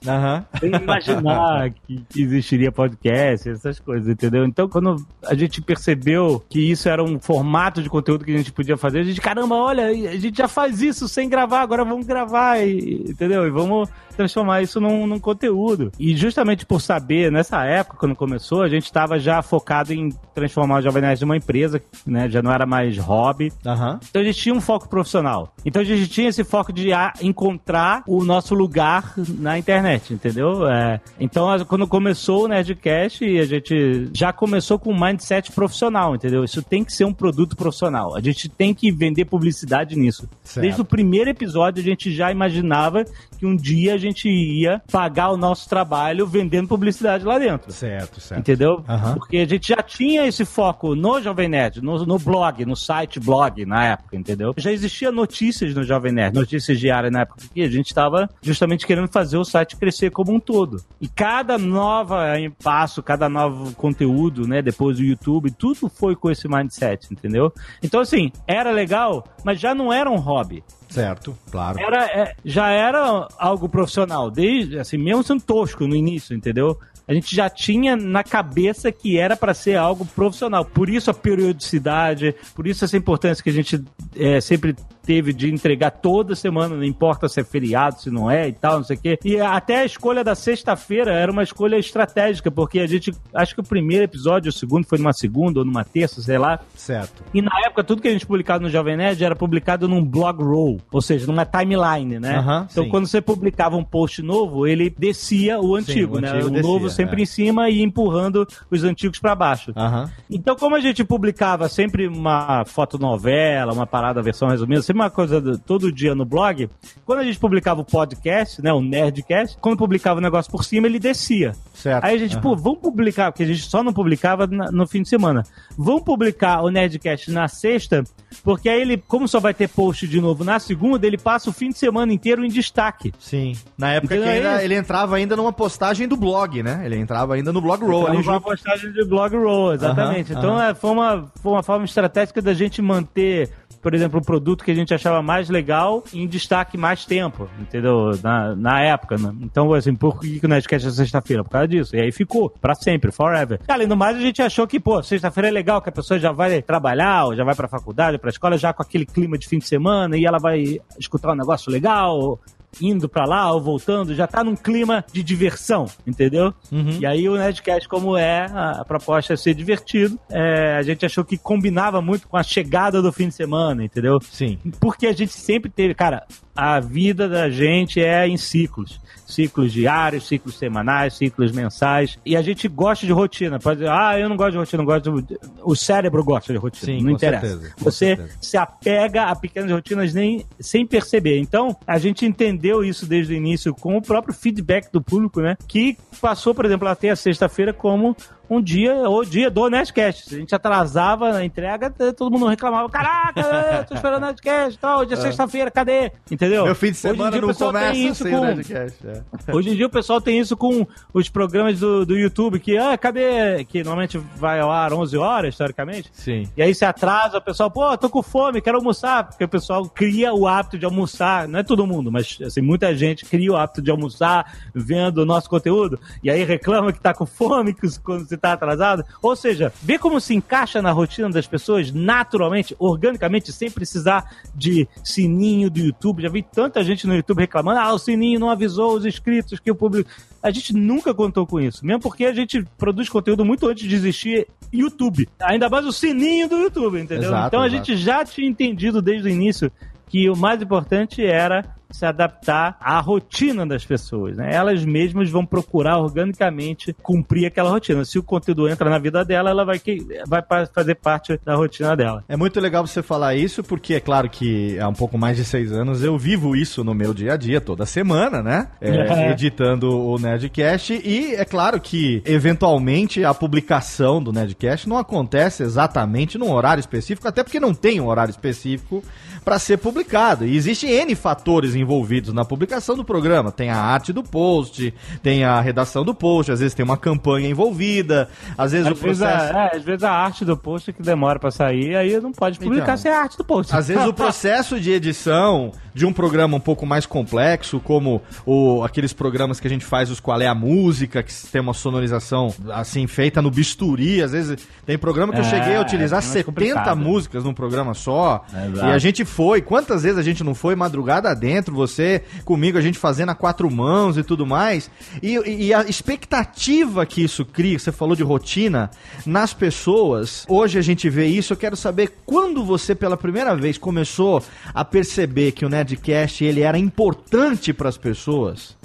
Sem imaginar que existiria podcast, essas coisas, entendeu? Então, quando a gente percebeu que isso era um formato de conteúdo que a gente podia fazer, a gente, caramba, olha, a gente já faz isso sem gravar, agora vamos gravar, e- entendeu? E vamos transformar isso num, num conteúdo. E justamente por saber, nessa época, quando começou, a gente estava já focado em transformar o Jovem Nerd numa empresa, né? Já não era mais hobby. Aham. Então a gente tinha um foco profissional. Então a gente tinha esse foco de ah, encontrar o nosso lugar na internet, entendeu? É, então quando começou o Nerdcast, a gente já começou com um mindset profissional, entendeu? Isso tem que ser um produto profissional. A gente tem que vender publicidade nisso. Certo. Desde o primeiro episódio a gente já imaginava que um dia a gente ia pagar o nosso trabalho vendendo publicidade lá dentro. Certo, certo. Entendeu? Aham. Porque a gente já tinha esse foco no Jovem Nerd, no, no blog, no site blog na época, entendeu? Já existia notícias no Jovem Nerd, notícias diárias na época, que a gente estava justamente querendo fazer o site crescer como um todo. E cada nova passo, cada novo conteúdo, né, depois do YouTube, tudo foi com esse mindset, entendeu? Então, assim, era legal, mas já não era um hobby Certo, claro. era, é, já era algo profissional, desde assim, mesmo sendo tosco no início, entendeu? A gente já tinha na cabeça que era para ser algo profissional. Por isso a periodicidade, por isso essa importância que a gente é, sempre teve de entregar toda semana, não importa se é feriado, se não é e tal, não sei o quê. E até a escolha da sexta-feira era uma escolha estratégica, porque a gente, acho que o primeiro episódio, o segundo foi numa segunda ou numa terça, sei lá, Certo. e na época, tudo que a gente publicava no Jovem Nerd era publicado num blog roll, ou seja, numa timeline, né? Aham, então, sim. quando você publicava um post novo, ele descia o antigo, o né? antigo o descia, novo sempre é. em cima e empurrando os antigos pra baixo. Aham. Então, como a gente publicava sempre uma fotonovela, uma parada, versão resumida, sempre uma coisa do- todo dia no blog, quando a gente publicava o podcast, né, o Nerdcast, quando publicava o negócio por cima, ele descia. Certo. Aí a gente, Aham. pô, vamos publicar, porque a gente só não publicava na- no fim de semana. Vamos publicar o Nerdcast na sexta, porque aí ele, como só vai ter post de novo na segunda, ele passa o fim de semana inteiro em destaque. Sim. Na época Entendeu? que ainda- É ele entrava ainda numa postagem do blog, né? Ele entrava ainda no blog roll uma junto. postagem de blog roll, exatamente. Aham, então aham. é, foi, uma, foi uma forma estratégica da gente manter, por exemplo, o produto que a gente achava mais legal em destaque mais tempo, entendeu? Na, na época, né? Então, assim, por que o Nerdcast é sexta-feira? Por causa disso. E aí ficou, pra sempre, forever. Além do mais, a gente achou que, pô, sexta-feira é legal, que a pessoa já vai trabalhar, ou já vai pra faculdade, pra escola, já com aquele clima de fim de semana, e ela vai escutar um negócio legal, indo pra lá ou voltando, já tá num clima de diversão, entendeu? E aí o Nerdcast, como é, a, a proposta é ser divertido, é, a gente achou que combinava muito com a chegada do fim de semana, entendeu? Sim. Porque a gente sempre teve, cara, a vida da gente é em ciclos. Ciclos diários, ciclos semanais, ciclos mensais. E a gente gosta de rotina. Pode dizer, ah, eu não gosto de rotina, não gosto de... O cérebro gosta de rotina. Sim, não interessa. certeza, Você certeza. se apega a pequenas rotinas nem, sem perceber. Então, a gente entendeu isso desde o início com o próprio feedback do público, né? Que passou, por exemplo, até a sexta-feira como um dia, o dia do Nerdcast. A gente atrasava na entrega, todo mundo reclamava: Caraca, eu tô esperando o Nerdcast tal, hoje é sexta-feira, cadê? Entendeu? Meu fim de Hoje em semana dia não começa sem com- Nerdcast. é. Hoje em dia o pessoal tem isso com os programas do, do YouTube, que, ah, cadê? Que normalmente vai ao ar 11 horas, historicamente. Sim. E aí se atrasa, o pessoal, pô, tô com fome, quero almoçar. Porque o pessoal cria o hábito de almoçar. Não é todo mundo, mas assim, muita gente cria o hábito de almoçar vendo o nosso conteúdo. E aí reclama que tá com fome que- quando você tá atrasado. Ou seja, vê como se encaixa na rotina das pessoas naturalmente, organicamente, sem precisar de sininho do YouTube. Já vi tanta gente no YouTube reclamando, ah, o sininho não avisou os inscritos que o público. A gente nunca contou com isso, mesmo porque a gente produz conteúdo muito antes de existir YouTube. Ainda mais o sininho do YouTube, entendeu? Exato, então a exato. gente já tinha entendido desde o início que o mais importante era se adaptar à rotina das pessoas, né? Elas mesmas vão procurar organicamente cumprir aquela rotina. Se o conteúdo entra na vida dela, ela vai, que- vai fazer parte da rotina dela. É muito legal você falar isso, porque é claro que há um pouco mais de seis anos eu vivo isso no meu dia a dia, toda semana, né? É, É. Editando o Nerdcast. E é claro que, eventualmente, a publicação do Nerdcast não acontece exatamente num horário específico, até porque não tem um horário específico para ser publicado. E existem N fatores envolvidos na publicação do programa. Tem a arte do post, tem a redação do post, às vezes tem uma campanha envolvida, às vezes Às o vezes, processo. a, é, às vezes a arte do post que demora pra sair, aí não pode publicar Então. sem a arte do post. Às vezes o processo de edição de um programa um pouco mais complexo, como o, aqueles programas que a gente faz, os Qual é a Música, que tem uma sonorização assim feita no bisturi. Às vezes tem programa que eu É, cheguei a utilizar é mais 70 complicado. músicas num programa só. Exato. E a gente foi. Quantas vezes a gente não foi madrugada dentro, você comigo, a gente fazendo a quatro mãos e tudo mais. E, e- a expectativa que isso cria, você falou de rotina, nas pessoas, hoje a gente vê isso, eu quero saber quando você pela primeira vez começou a perceber que o Nerdcast ele era importante para as pessoas.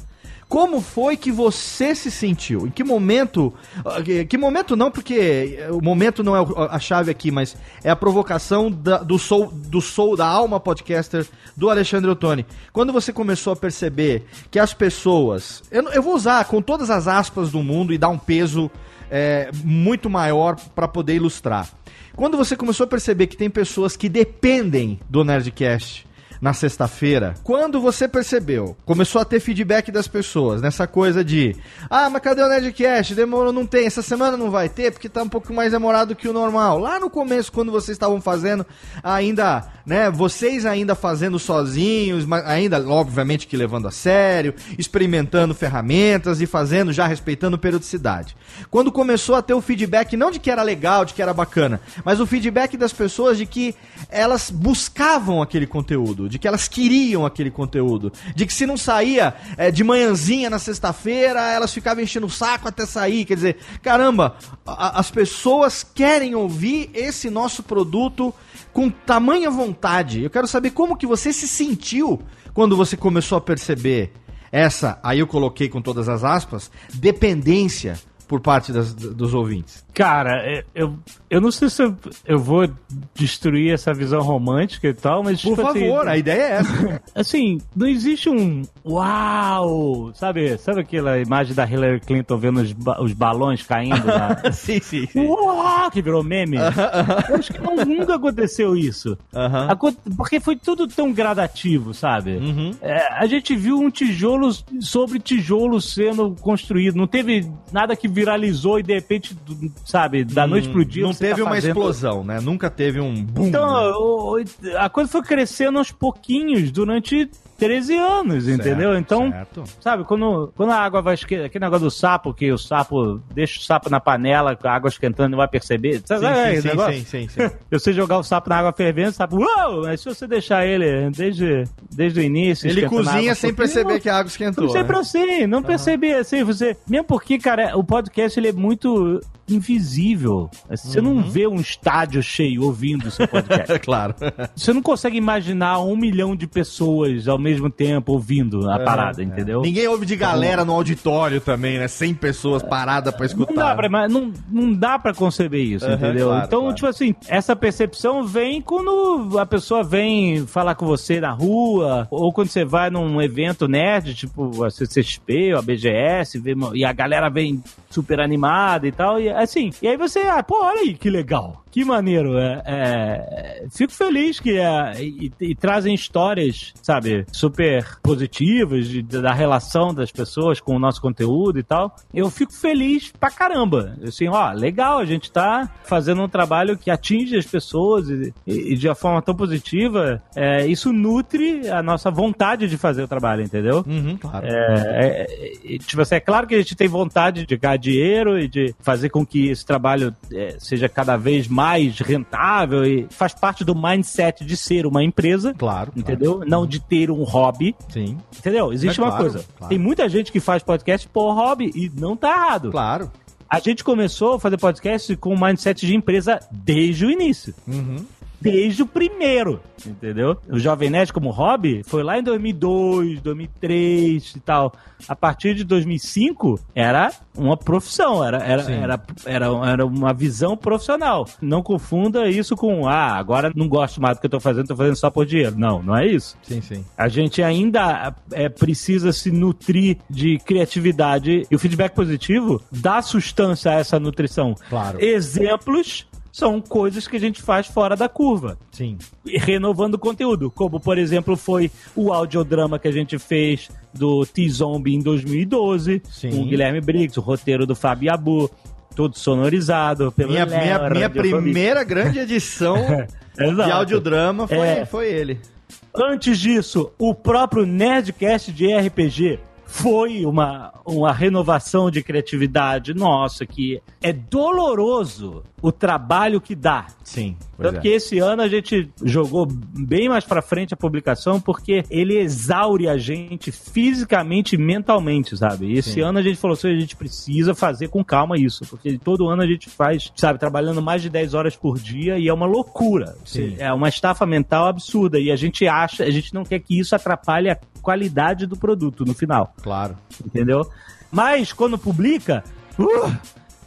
Como foi que você se sentiu? Em que momento? ah, Que, momento não, porque o momento não é a chave aqui, mas é a provocação da- do soul, do soul da alma podcaster do Alexandre Ottoni. Quando você começou a perceber que as pessoas, eu, eu vou usar com todas as aspas do mundo e dar um peso é, muito maior para poder ilustrar. Quando você começou a perceber que tem pessoas que dependem do Nerdcast na sexta-feira, quando você percebeu, começou a ter feedback das pessoas, nessa coisa de, ah, mas cadê o Nerdcast? Demorou, não tem, essa semana não vai ter, porque tá um pouco mais demorado que o normal. Lá no começo, quando vocês estavam fazendo, ainda, né, vocês ainda fazendo sozinhos, mas ainda, obviamente, que levando a sério, experimentando ferramentas e fazendo, já respeitando periodicidade. Quando começou a ter o feedback, não de que era legal, de que era bacana, mas o feedback das pessoas de que elas buscavam aquele conteúdo, de que elas queriam aquele conteúdo, de que se não saía é, de manhãzinha na sexta-feira, elas ficavam enchendo o saco até sair. Quer dizer, caramba, a- as pessoas querem ouvir esse nosso produto com tamanha vontade. Eu quero saber como que você se sentiu quando você começou a perceber essa, aí eu coloquei com todas as aspas, dependência por parte das, dos ouvintes? Cara, é, eu, eu não sei se eu, eu vou destruir essa visão romântica e tal, mas. Por tipo, assim, favor, a ideia é essa. assim, não existe um uau, sabe? Sabe aquela imagem da Hillary Clinton vendo os, ba- os balões caindo na... sim, sim, sim. Uau, que virou meme. Eu acho que não- nunca aconteceu isso. Porque foi tudo tão gradativo, sabe? Uhum. É, a gente viu um tijolo sobre tijolo sendo construído. Não teve nada que viralizou e de repente, sabe, da noite pro dia. Não você teve tá uma fazendo- explosão, né? Nunca teve um boom. Então, a coisa foi crescendo aos pouquinhos durante 13 anos, entendeu? Então, Certo. sabe, quando, quando a água vai esquentar, aquele negócio do sapo, que o sapo deixa o sapo na panela, com a água esquentando, não vai perceber. Sabe, Sim, sabe sim, negócio? sim, sim, sim. Se você jogar o sapo na água fervendo, o sapo, uau! Mas se você deixar ele desde, desde o início. Ele cozinha água sem pouquinho, perceber que a água esquentou. Sempre né? assim, não percebi assim, você. Mesmo porque, cara, o podcast ele é muito invisível. Você Uhum. não vê um estádio cheio ouvindo o seu podcast. É claro. você não consegue imaginar um milhão de pessoas ao mesmo tempo ouvindo a parada, entendeu? Ninguém ouve de galera no auditório também, né? 100 pessoas paradas pra escutar. Não dá pra, mas não, não dá pra conceber isso, Aham, entendeu? claro, então, claro. tipo assim, essa percepção vem quando a pessoa vem falar com você na rua, ou quando você vai num evento nerd, tipo a CCXP ou a BGS, vê e a galera vem super animada e tal, e assim, e aí você, ah, pô, olha aí que legal. Que maneiro, é, é, fico feliz que é, e, e trazem histórias, sabe, super positivas de- da relação das pessoas com o nosso conteúdo e tal. Eu fico feliz pra caramba. Assim, ó, legal, a gente tá fazendo um trabalho que atinge as pessoas e, e- de uma forma tão positiva. é, isso nutre a nossa vontade de fazer o trabalho, entendeu? Uhum, claro. É, é, é, tipo assim, é claro que a gente tem vontade de ganhar dinheiro e de fazer com que esse trabalho é, seja cada vez mais rentável e faz parte do mindset de ser uma empresa, Claro. claro. entendeu? Não de ter um hobby, Sim, entendeu? Existe É uma claro, coisa. claro. Tem muita gente que faz podcast por hobby e não tá errado. claro. A gente começou a fazer podcast com um mindset de empresa desde o início Uhum. Desde o primeiro, entendeu? O Jovem Nerd como hobby foi lá em 2002, 2003 e tal. A partir de 2005 era uma profissão, era, era, Sim. era, era, era uma visão profissional. Não confunda isso com, ah, agora não gosto mais do que eu tô fazendo, tô fazendo só por dinheiro. Não, não é isso. Sim, sim. A gente ainda é, precisa se nutrir de criatividade e o feedback positivo dá sustância a essa nutrição. Claro. Exemplos são coisas que a gente faz fora da curva Sim. renovando o conteúdo, como por exemplo foi o audiodrama que a gente fez do T-Zombie em 2012, Sim. com o Guilherme Briggs, o roteiro do Fábio Abu, todo sonorizado pelo Minha, Léo, minha, minha primeira grande edição de Exato. audiodrama foi, É. foi ele. Antes disso, o próprio Nerdcast de RPG foi uma, uma renovação de criatividade nossa, que é doloroso o trabalho que dá. Sim. Tanto que esse ano a gente jogou bem mais pra frente a publicação porque ele exaure a gente fisicamente e mentalmente, sabe? E esse Sim. ano a gente falou assim, a gente precisa fazer com calma isso, porque todo ano a gente faz, sabe, trabalhando mais de 10 horas por dia e é uma loucura. Sim. É uma estafa mental absurda e a gente acha, a gente não quer que isso atrapalhe a qualidade do produto no final Claro. entendeu? Mas quando publica, uh,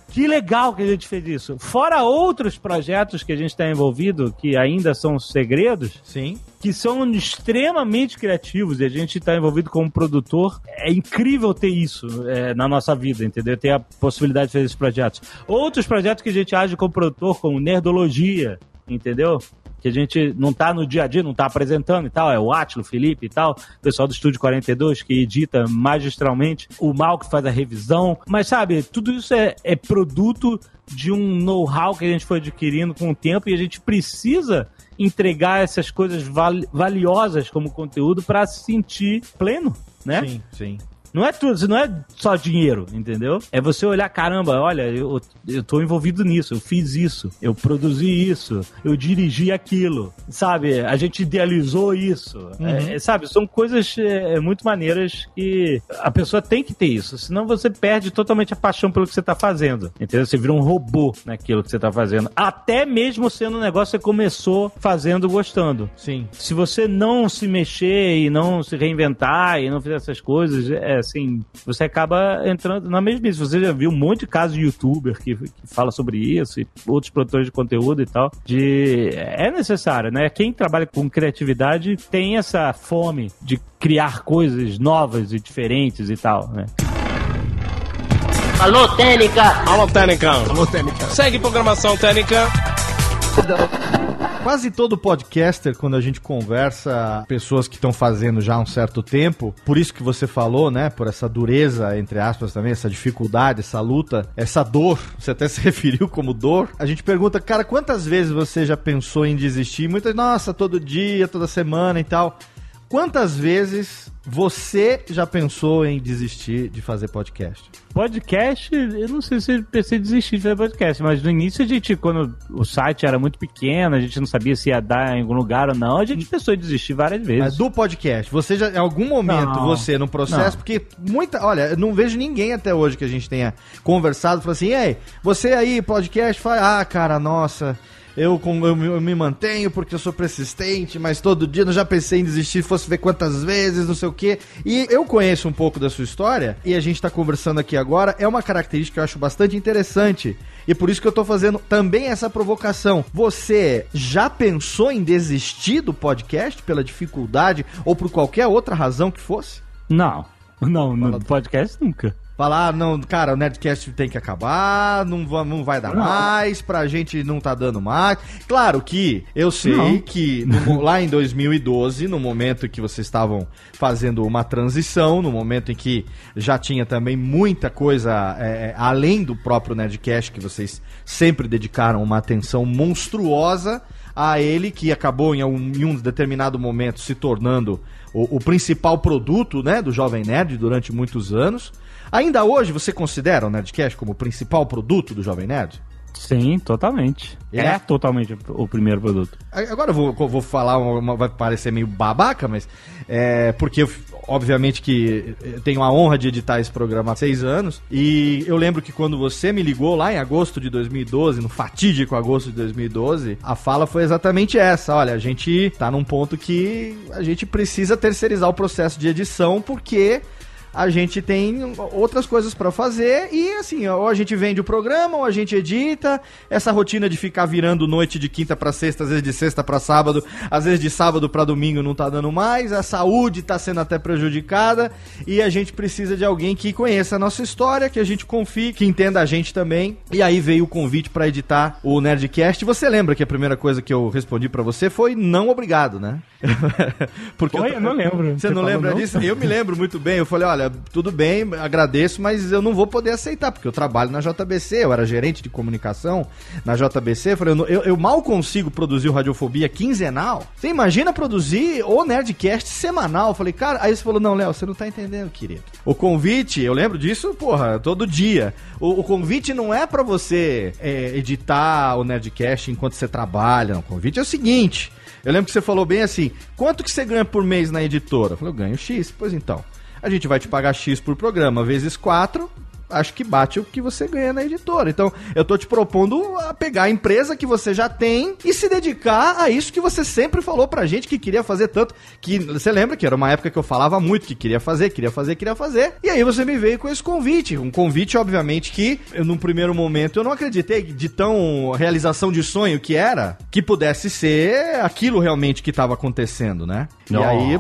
que legal que a gente fez isso. Fora outros projetos que a gente está envolvido, que ainda são segredos, Sim. que são extremamente criativos e a gente está envolvido como produtor. É incrível ter isso é, na nossa vida, entendeu? Ter a possibilidade de fazer esses projetos. Outros projetos que a gente age como produtor, como Nerdologia, entendeu? Que a gente não tá no dia a dia, não tá apresentando e tal. É o Atilo, o Felipe e tal. O pessoal do Estúdio 42 que edita magistralmente. O Mal que faz a revisão. Mas sabe, tudo isso é, é produto de um know-how que a gente foi adquirindo com o tempo e a gente precisa entregar essas coisas vali- valiosas como conteúdo para se sentir pleno, né? Sim, sim. Não é tudo, não é só dinheiro, entendeu? É você olhar, caramba, olha, eu, eu tô envolvido nisso, eu fiz isso, eu produzi isso, eu dirigi aquilo, sabe? A gente idealizou isso, é, é, sabe? São coisas é, muito maneiras que a pessoa tem que ter isso, senão você perde totalmente a paixão pelo que você tá fazendo, entendeu? Você vira um robô naquilo que você tá fazendo, até mesmo sendo um negócio que você começou fazendo gostando. Sim. Se você não se mexer e não se reinventar e não fizer essas coisas, é, assim, você acaba entrando na mesmice. Você já viu um monte de casos de youtuber que, que fala sobre isso, e outros produtores de conteúdo e tal, de é necessário, né? Quem trabalha com criatividade tem essa fome de criar coisas novas e diferentes e tal, né? Alô, Técnica! Alô, Técnica! Alô, Técnica! Segue programação Técnica! Quase todo podcaster, quando a gente conversa, pessoas que estão fazendo já há um certo tempo, por isso que você falou, né? Por essa dureza, entre aspas, também, essa dificuldade, essa luta, essa dor, você até se referiu como dor. A gente pergunta, cara, quantas vezes você já pensou em desistir? Muitas, nossa, todo dia, toda semana e tal. Quantas vezes você já pensou em desistir de fazer podcast? Podcast, eu não sei se eu pensei em desistir de fazer podcast, mas no início a gente, quando o site era muito pequeno, a gente não sabia se ia dar em algum lugar ou não, a gente pensou em desistir várias vezes. Mas do podcast, você já, em algum momento, Não. você no processo, Não. porque muita, olha, eu não vejo ninguém até hoje que a gente tenha conversado, falou assim, ei, você aí, podcast, fala, ah, cara, nossa, eu, eu, me- eu me mantenho porque eu sou persistente, mas todo dia eu já pensei em desistir, fosse ver quantas vezes, não sei o quê. E eu conheço um pouco da sua história, e a gente tá conversando aqui agora, é uma característica que eu acho bastante interessante. E por isso que eu tô fazendo também essa provocação. Você já pensou em desistir do podcast pela dificuldade ou por qualquer outra razão que fosse? Não, não, no podcast nunca. Falar, ah, não, cara, o Nerdcast tem que acabar, não, não vai dar Não. mais, pra gente não tá dando mais. Claro que eu sei Não. que no lá em 2012, no momento que vocês estavam fazendo uma transição, no momento em que já tinha também muita coisa é, além do próprio Nerdcast, que vocês sempre dedicaram uma atenção monstruosa a ele, que acabou em um, em um determinado momento se tornando o, o principal produto né, do Jovem Nerd durante muitos anos. Ainda hoje você considera o Nerdcast como o principal produto do Jovem Nerd? Sim, totalmente. É? É, totalmente o primeiro produto. Agora eu vou, vou falar, uma, uma- vai parecer meio babaca, mas é porque eu, obviamente que eu tenho a honra de editar esse programa há seis anos. E eu lembro que quando você me ligou lá em agosto de 2012, no fatídico agosto de 2012, a fala foi exatamente essa: olha, a gente tá num ponto que a gente precisa terceirizar o processo de edição porque a gente tem outras coisas pra fazer e assim, ou a gente vende o programa, ou a gente edita, essa rotina de ficar virando noite de quinta pra sexta, às vezes de sexta pra sábado, às vezes de sábado pra domingo não tá dando mais, a saúde tá sendo até prejudicada e a gente precisa de alguém que conheça a nossa história, que a gente confie, que entenda a gente também. E aí veio o convite pra editar o Nerdcast. Você lembra que a primeira coisa que eu respondi pra você foi não obrigado, né? Porque Oi, eu não lembro. Você Você não lembra não? disso? Eu me lembro muito bem. Eu falei, olha, tudo bem, agradeço, mas eu não vou poder aceitar, porque eu trabalho na JBC, eu era gerente de comunicação na JBC. Eu falei, eu, eu- mal consigo produzir o Radiofobia quinzenal. Você imagina produzir o Nerdcast semanal? Eu falei, cara, aí você falou, não, Léo, você não tá entendendo, querido. O convite, eu lembro disso, porra, todo dia. O, o convite não é pra você é, editar o Nerdcast enquanto você trabalha. não. O convite é o seguinte. Eu lembro que você falou bem assim: quanto que você ganha por mês na editora? Eu falei, eu ganho X. Pois então. A gente vai te pagar X por programa, vezes 4. Acho que bate o que você ganha na editora. Então, eu tô te propondo a pegar a empresa que você já tem e se dedicar a isso que você sempre falou pra gente que queria fazer tanto. Que você lembra que era uma época que eu falava muito que queria fazer, queria fazer, queria fazer. E aí você me veio com esse convite. Um convite, obviamente, que eu, num primeiro momento eu não acreditei de tão realização de sonho que era, que pudesse ser aquilo realmente que tava acontecendo, né? Não. E aí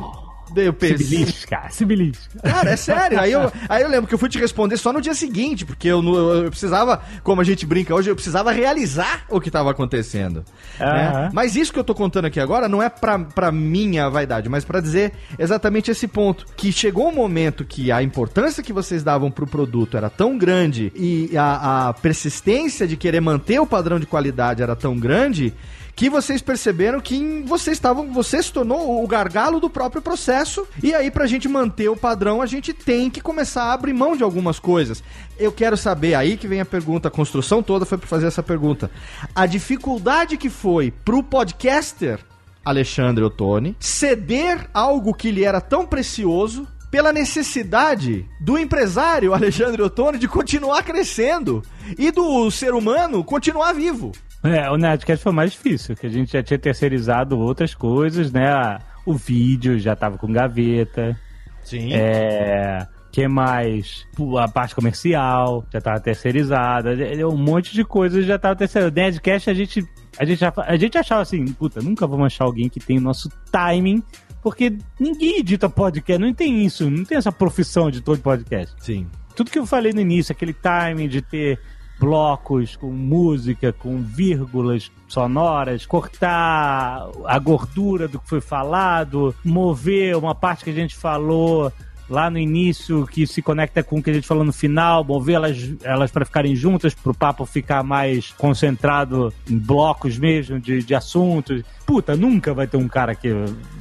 eu Se pensei. belisca, se belisca. Cara, é sério. Aí eu, aí eu lembro que eu fui te responder só no dia seguinte, porque eu, eu, precisava, como a gente brinca hoje, eu precisava realizar o que estava acontecendo. né? Aham. Mas isso que eu tô contando aqui agora não é pra, pra minha vaidade, mas pra dizer exatamente esse ponto. Que chegou um momento que a importância que vocês davam pro produto era tão grande e a, a persistência de querer manter o padrão de qualidade era tão grande que vocês perceberam que vocês estavam, você se tornou o gargalo do próprio processo. E aí, pra gente manter o padrão, a gente tem que começar a abrir mão de algumas coisas. Eu quero saber, aí que vem a pergunta, a construção toda foi pra fazer essa pergunta. A dificuldade que foi pro podcaster Alexandre Ottoni ceder algo que lhe era tão precioso pela necessidade do empresário Alexandre Ottoni de continuar crescendo e do ser humano continuar vivo. É, o Nerdcast foi mais difícil, que a gente já tinha terceirizado outras coisas, né? O vídeo já tava com gaveta. Sim. É, que mais? A parte comercial já tava terceirizada, um monte de coisas já tava terceirizada. O Nerdcast a gente, a gente, a gente achava assim, puta, nunca vamos achar alguém que tem o nosso timing porque ninguém edita podcast, não tem isso, não tem essa profissão de todo podcast. Sim. Tudo que eu falei no início, aquele timing de ter blocos com música, com vírgulas sonoras, cortar a gordura do que foi falado, mover uma parte que a gente falou lá no início que se conecta com o que a gente falou no final, mover elas, elas para ficarem juntas, para o papo ficar mais concentrado em blocos mesmo de, de assuntos. Puta, nunca vai ter um cara que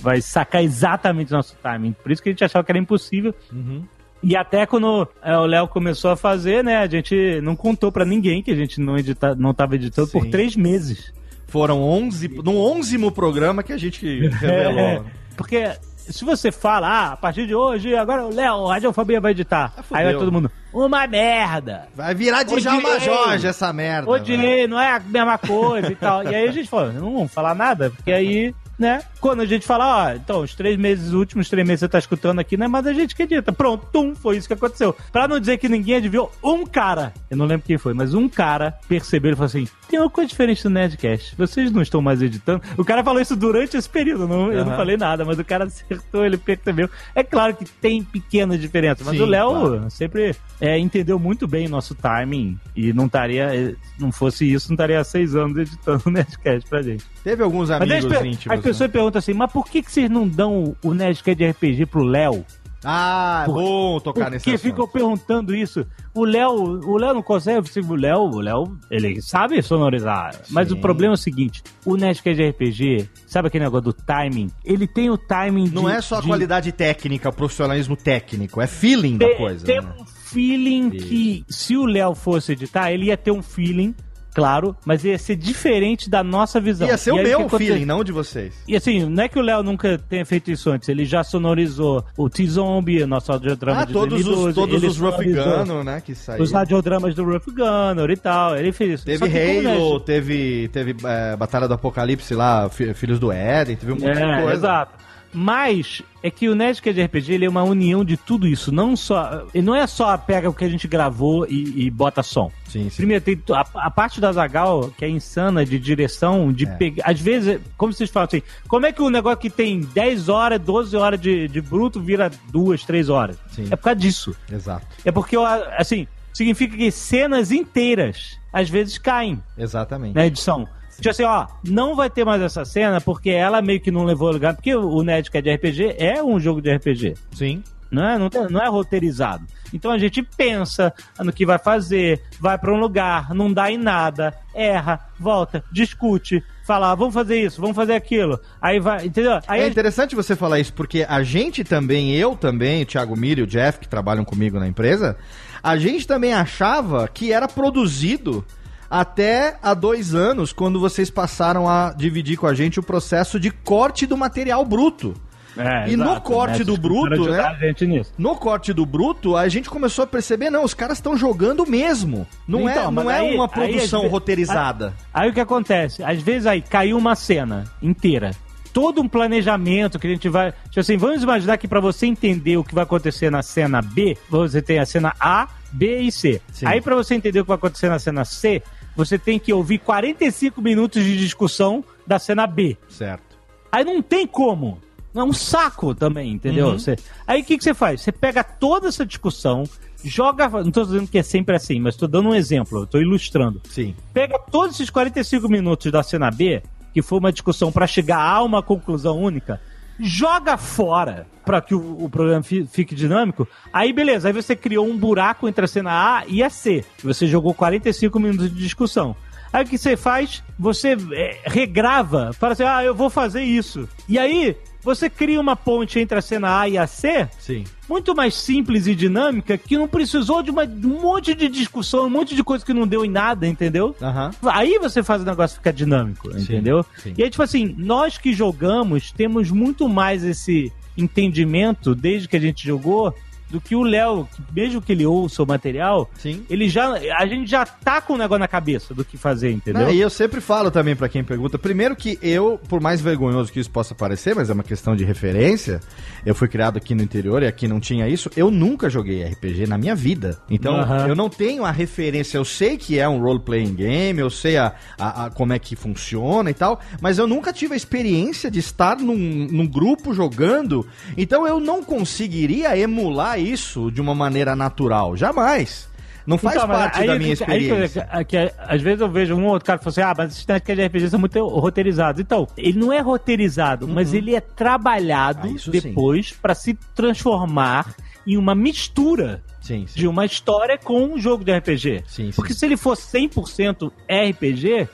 vai sacar exatamente o nosso timing. Por isso que a gente achava que era impossível. Uhum. E até quando é, o Léo começou a fazer, né, a gente não contou para ninguém que a gente não, edita, não tava editando Sim. por três meses. Foram 11, no onzimo programa que a gente revelou. É, porque se você fala, ah, a partir de hoje, agora o Léo, a Radiofobia vai editar. Ah, aí vai todo mundo, uma merda. Vai virar Djalma Jorge essa merda. Odiei, não é a mesma coisa e tal. E aí a gente falou, não vamos falar nada, porque aí né? Quando a gente fala, ó, então, os três meses, os últimos três meses você tá escutando aqui, não é mais a gente que edita. Pronto, tum, foi isso que aconteceu. Pra não dizer que ninguém adivinhou, um cara, eu não lembro quem foi, mas um cara percebeu e falou assim: tem uma coisa diferente do Nerdcast. Vocês não estão mais editando. O cara falou isso durante esse período, não, uhum. eu não falei nada, mas o cara acertou, ele percebeu. É claro que tem pequena diferença, mas Sim, o Léo claro. sempre é, entendeu muito bem o nosso timing e não estaria, não fosse isso, não estaria há seis anos editando o Nerdcast pra gente. Teve alguns amigos íntimos. Né? perguntam assim, mas por que, que vocês não dão o Nerdcast de RPG pro Léo? Ah, é bom tocar nesse Porque ficam perguntando isso. O Léo, o Léo não consegue, o Léo, o Léo, ele sabe sonorizar. Sim. Mas o problema é o seguinte, o Nerdcast de RPG, sabe aquele negócio do timing? Ele tem o timing Não é só a qualidade técnica, o profissionalismo técnico, é feeling tem, da coisa. Tem né? um feeling que, se o Léo fosse editar, ele ia ter um feeling claro, mas ia ser diferente da nossa visão. Ia ser o meu feeling, não de vocês. E assim, não é que o Léo nunca tenha feito isso antes, ele já sonorizou o T-Zombie, nosso audiodrama ah, de todos 2012. Os, todos os Rough Gunner, né, que saíram. Os audiodramas do Rough Gunner e tal, ele fez isso. Teve Halo, teve, teve é, Batalha do Apocalipse lá, Filhos do Éden, teve um monte é, de coisa. Exato. Mas é que o Nerdcast de RPG ele é uma união de tudo isso. Não só. Ele não é só pega o que a gente gravou e, e bota som. Sim, sim. Primeiro, tem a, a, parte da Zagal, que é insana de direção, de é. pegar. Às vezes, como vocês falam assim, como é que o um negócio que tem 10 horas, 12 horas de, de bruto vira 2, 3 horas? Sim. É por causa disso. Exato. É porque, assim, significa que cenas inteiras às vezes caem. Exatamente. Na edição. Tipo assim, ó, não vai ter mais essa cena porque ela meio que não levou lugar. Porque o Nerd que é de RPG é um jogo de RPG. Sim. Não é, não, tem, não é roteirizado. Então a gente pensa no que vai fazer, vai para um lugar, não dá em nada, erra, volta, discute, fala, ah, vamos fazer isso, vamos fazer aquilo. Aí vai, entendeu? Aí é interessante você falar isso, porque a gente também, eu também, o Thiago Miri e o Jeff, que trabalham comigo na empresa, a gente também achava que era produzido até há dois anos, quando vocês passaram a dividir com a gente o processo de corte do material bruto. É, e exato, no corte né? do bruto, né? No corte do bruto, a gente começou a perceber, não, os caras estão jogando mesmo. Não então, é, não é aí, uma produção aí, roteirizada. Aí, aí, o que acontece? Às vezes aí caiu uma cena inteira. Todo um planejamento que a gente vai. Tipo assim, vamos imaginar que para você entender o que vai acontecer na cena B, você tem a cena A, B e C. Sim. Aí para você entender o que vai acontecer na cena C, você tem que ouvir 45 minutos de discussão da cena B. Certo. Aí não tem como. É um saco também, entendeu? Uhum. Você... Aí o que, que você faz? Você pega toda essa discussão, joga. Não estou dizendo que é sempre assim, mas estou dando um exemplo, estou ilustrando. Sim. Pega todos esses 45 minutos da cena B, que foi uma discussão para chegar a uma conclusão única, joga fora para que o, o programa fique dinâmico. Aí beleza, aí você criou um buraco entre a cena A e a C. Você jogou 45 minutos de discussão. Aí o que você faz? Você é, regrava, fala assim: ah, eu vou fazer isso. E aí você cria uma ponte entre a cena A e a C. Sim. Muito mais simples e dinâmica, que não precisou de, uma, um monte de discussão, um monte de coisa que não deu em nada, entendeu? Uhum. Aí você faz o negócio ficar dinâmico, sim, entendeu? Sim. E aí, tipo assim, nós que jogamos temos muito mais esse entendimento desde que a gente jogou do que o Léo, que mesmo que ele ouça o material, Sim. ele já. A gente já tá com o negócio na cabeça do que fazer, entendeu? Não, e eu sempre falo também pra quem pergunta, primeiro que eu, por mais vergonhoso que isso possa parecer, mas é uma questão de referência, eu fui criado aqui no interior e aqui não tinha isso, eu nunca joguei RPG na minha vida. Então, Aham. eu não tenho a referência, eu sei que é um role-playing game, eu sei a, a- a- como é que funciona e tal, mas eu nunca tive a experiência de estar num, num grupo jogando, então eu não conseguiria emular isso de uma maneira natural, jamais. Não faz Então, parte aí da que- minha aí que- experiência. é que- às vezes eu vejo um ou outro cara que fala assim: ah, mas esses técnicas de RPG são muito roteirizados. Então, ele não é roteirizado, mas ele é trabalhado Uhum. Ah, depois pra se transformar em uma mistura Sim, sim. de uma história com um jogo de RPG. Sim. Porque se ele for 100% RPG,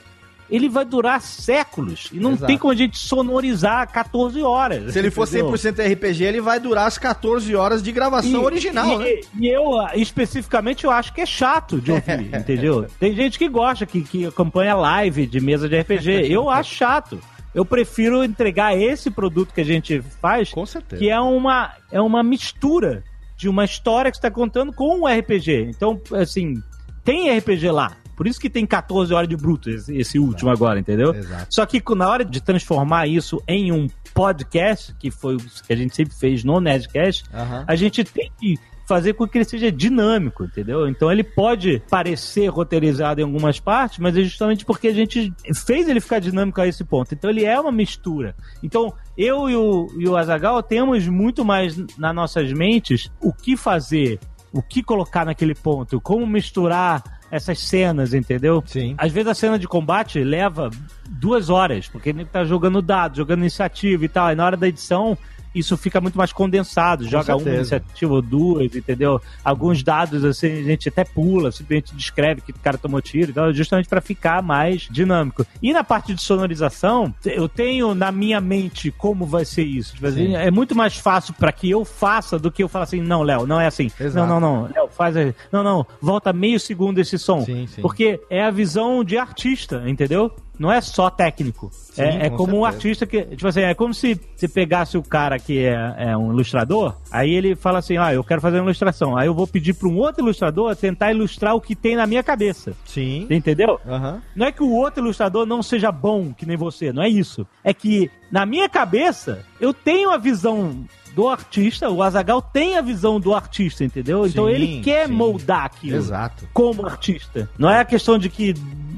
ele vai durar séculos. E não Exato. tem como a gente sonorizar 14 horas. Se ele for entendeu? 100% RPG, ele vai durar as 14 horas de gravação original, e, né? E eu, ah, especificamente, eu acho que é chato de ouvir, entendeu? Tem gente que gosta, que, que acompanha live de mesa de RPG. Eu acho chato. Eu prefiro entregar esse produto que a gente faz, Com certeza. que é uma, é uma mistura de uma história que você está contando com um RPG. Então, assim, tem RPG lá. Por isso que tem 14 horas de bruto, esse, esse último agora, entendeu? Exato. Só que na hora de transformar isso em um podcast, que foi o que a gente sempre fez no Nerdcast, Aham. a gente tem que fazer com que ele seja dinâmico, entendeu? Então ele pode parecer roteirizado em algumas partes, mas é justamente porque a gente fez ele ficar dinâmico a esse ponto. Então ele é uma mistura. Então eu e o, e o Azagal temos muito mais nas nossas mentes o que fazer, o que colocar naquele ponto, como misturar essas cenas, entendeu? Sim. Às vezes a cena de combate leva duas horas, porque ele tá jogando dados, jogando iniciativa e tal. E na hora da edição, isso fica muito mais condensado. joga uma certeza. iniciativa ou duas, entendeu? Alguns dados, assim, a gente até pula, simplesmente descreve que o cara tomou tiro e tal, justamente para ficar mais dinâmico. E na parte de sonorização, eu tenho na minha mente como vai ser isso. Tipo assim, Sim. é muito mais fácil para que eu faça do que eu falar assim, não, Léo, não é assim. Exato. Não, não, não. Léo, faz. aí. Não, não, volta meio segundo esse som. Sim, sim. Porque é a visão de artista, entendeu? Não é só técnico. é é com como um certeza. artista que. Tipo assim, é como se você pegasse o cara que é, é um ilustrador, aí ele fala assim: ah, eu quero fazer uma ilustração. Aí eu vou pedir para um outro ilustrador tentar ilustrar o que tem na minha cabeça. Sim. Entendeu? Aham. Não é que o outro ilustrador não seja bom que nem você, não é isso. É que na minha cabeça eu tenho a visão do artista, o Azagal tem a visão do artista, entendeu? então Sim, ele quer sim. moldar aquilo Exato. como artista. Não é a questão de que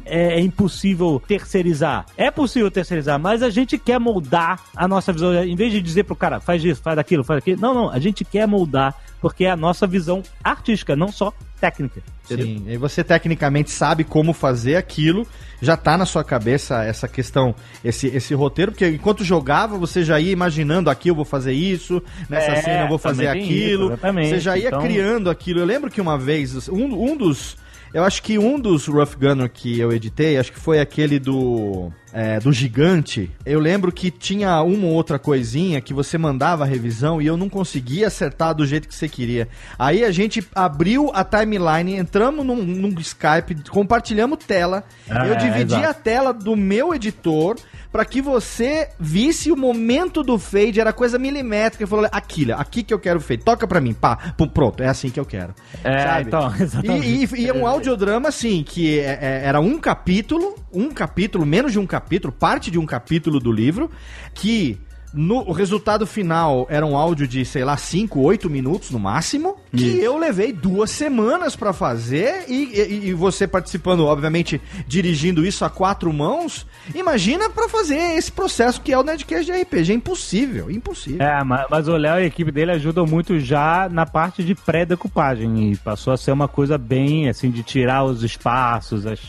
é, é impossível terceirizar. É possível terceirizar, mas a gente quer moldar a nossa visão. Em vez de dizer pro cara, faz isso, faz aquilo, faz aquilo. Não, não. A gente quer moldar porque é a nossa visão artística, não só técnica. Entendeu? Sim. E você tecnicamente sabe como fazer aquilo, já tá na sua cabeça essa questão, esse, esse roteiro, porque enquanto jogava, você já ia imaginando aqui eu vou fazer isso, nessa É, cena eu vou fazer aquilo. isso, exatamente. você já ia Então- criando aquilo. Eu lembro que uma vez, um, um dos. Eu acho que um dos Rough Gunner que eu editei, acho que foi aquele do. é, do gigante. Eu lembro que tinha uma ou outra coisinha que você mandava a revisão e eu não conseguia acertar do jeito que você queria. Aí a gente abriu a timeline, entramos num, num Skype, compartilhamos tela. Ah, eu é, dividi exato. a tela do meu editor para que você visse o momento do fade, era coisa milimétrica. Ele falou: aqui, aqui que eu quero o fade, toca pra mim, pá, pum, pronto, é assim que eu quero. É, sabe? então, exatamente. E, é um audiodrama, assim, que é- é- era um capítulo, um capítulo, menos de um capítulo, parte de um capítulo do livro, que no, o resultado final era um áudio de, sei lá, 5, 8 minutos no máximo, que Isso. eu levei duas semanas pra fazer, e, e- e você participando, obviamente, dirigindo isso a quatro mãos, imagina pra fazer esse processo que é o Nerdcast de RPG, é impossível, impossível. É, ma- mas o Léo e a equipe dele ajudam muito já na parte de pré-decupagem e passou a ser uma coisa bem assim de tirar os espaços, as,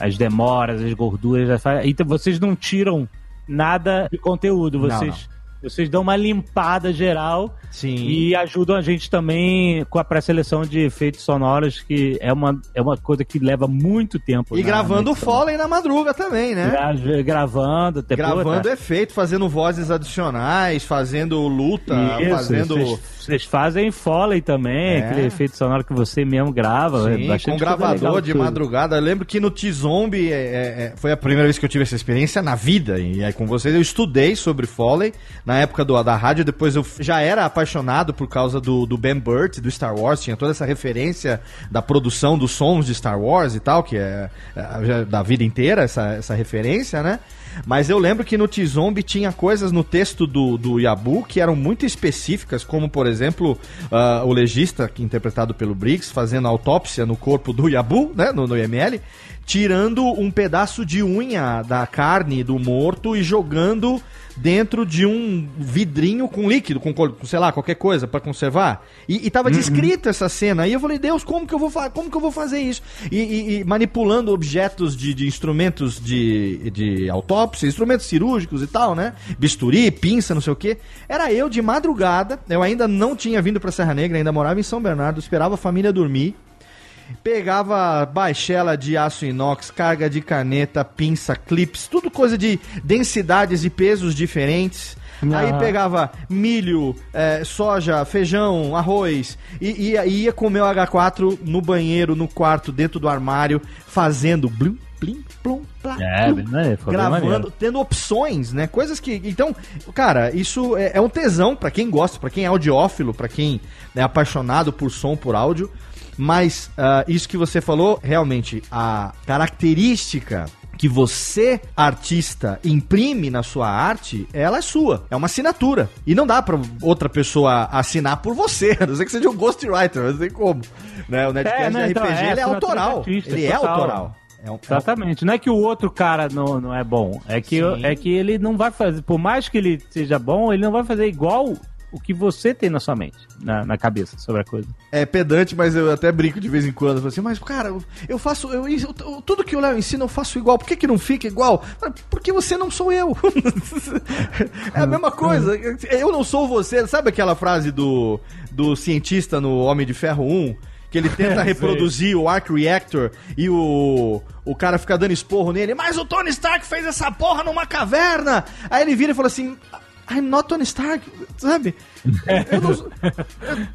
as demoras, as gorduras. as Então vocês não tiram nada de conteúdo, Não, vocês vocês dão uma limpada geral Sim. e ajudam a gente também com a pré-seleção de efeitos sonoros, que é uma, é uma coisa que leva muito tempo. E na- gravando o. Foley na madruga também, né? Gra- gravando, depois, Gravando tá? efeito, fazendo vozes adicionais, fazendo luta, Isso, fazendo. Vocês, fazem Foley também, É. aquele efeito sonoro que você mesmo grava. é Sim, com gravador de tudo. madrugada. Eu lembro que no T-Zombie é, é, é, foi a primeira vez que eu tive essa experiência na vida. E aí com vocês eu estudei sobre Foley na época do, da rádio, depois eu já era apaixonado por causa do, do Ben Burt, do Star Wars, tinha toda essa referência da produção dos sons de Star Wars e tal, que é, é da vida inteira, essa, essa referência, né? Mas eu lembro que no T-Zombie tinha coisas no texto do, do Yabu que eram muito específicas, como, por exemplo, uh, o legista, interpretado pelo Briggs, fazendo autópsia no corpo do Yabu, né, no, no IML, tirando um pedaço de unha da carne do morto e jogando dentro de um vidrinho com líquido, com, sei lá, qualquer coisa para conservar. E, e tava uhum. descrita essa cena. E eu falei, Deus, como que eu vou, como que eu vou fazer isso? E, e, e manipulando objetos de, de instrumentos de, de autópsia, instrumentos cirúrgicos e tal, né? Bisturi, pinça, não sei o quê. Era eu de madrugada, eu ainda não tinha vindo pra Serra Negra, ainda morava em São Bernardo, esperava a família dormir pegava baixela de aço inox, carga de caneta, pinça, clips, tudo coisa de densidades e pesos diferentes. Ah. Aí pegava milho, é, soja, feijão, arroz e ia, ia comer o H4 no banheiro, no quarto, dentro do armário, fazendo blum, plim, plum, plá, é, plum, né? gravando, tendo opções, né? Coisas que. Então, cara, isso é, é um tesão para quem gosta, para quem é audiófilo, para quem é apaixonado por som, por áudio. Mas uh, isso que você falou, realmente, a característica que você, artista, imprime na sua arte, ela é sua. É uma assinatura. E não dá pra outra pessoa assinar por você. A não ser que seja um ghostwriter, não tem como. Né? O Nerdcast é, não, RPG então, é, ele é autoral. Ele é autoral. É um, Exatamente. Não é que o outro cara não, não é bom. É que, é que ele não vai fazer. Por mais que ele seja bom, ele não vai fazer igual o que você tem na sua mente, na, na cabeça sobre a coisa. É pedante, mas eu até brinco de vez em quando. assim, mas, cara, eu faço. Eu, eu, tudo que o Léo ensina eu faço igual. Por que, que não fica igual? Porque você não sou eu. é a mesma coisa. Eu não sou você. Sabe aquela frase do, do cientista no Homem de Ferro 1? que ele tenta reproduzir o Arc Reactor e o, o cara fica dando esporro nele. Mas o Tony Stark fez essa porra numa caverna! Aí ele vira e fala assim: I'm not Tony Stark, sabe? Eu não,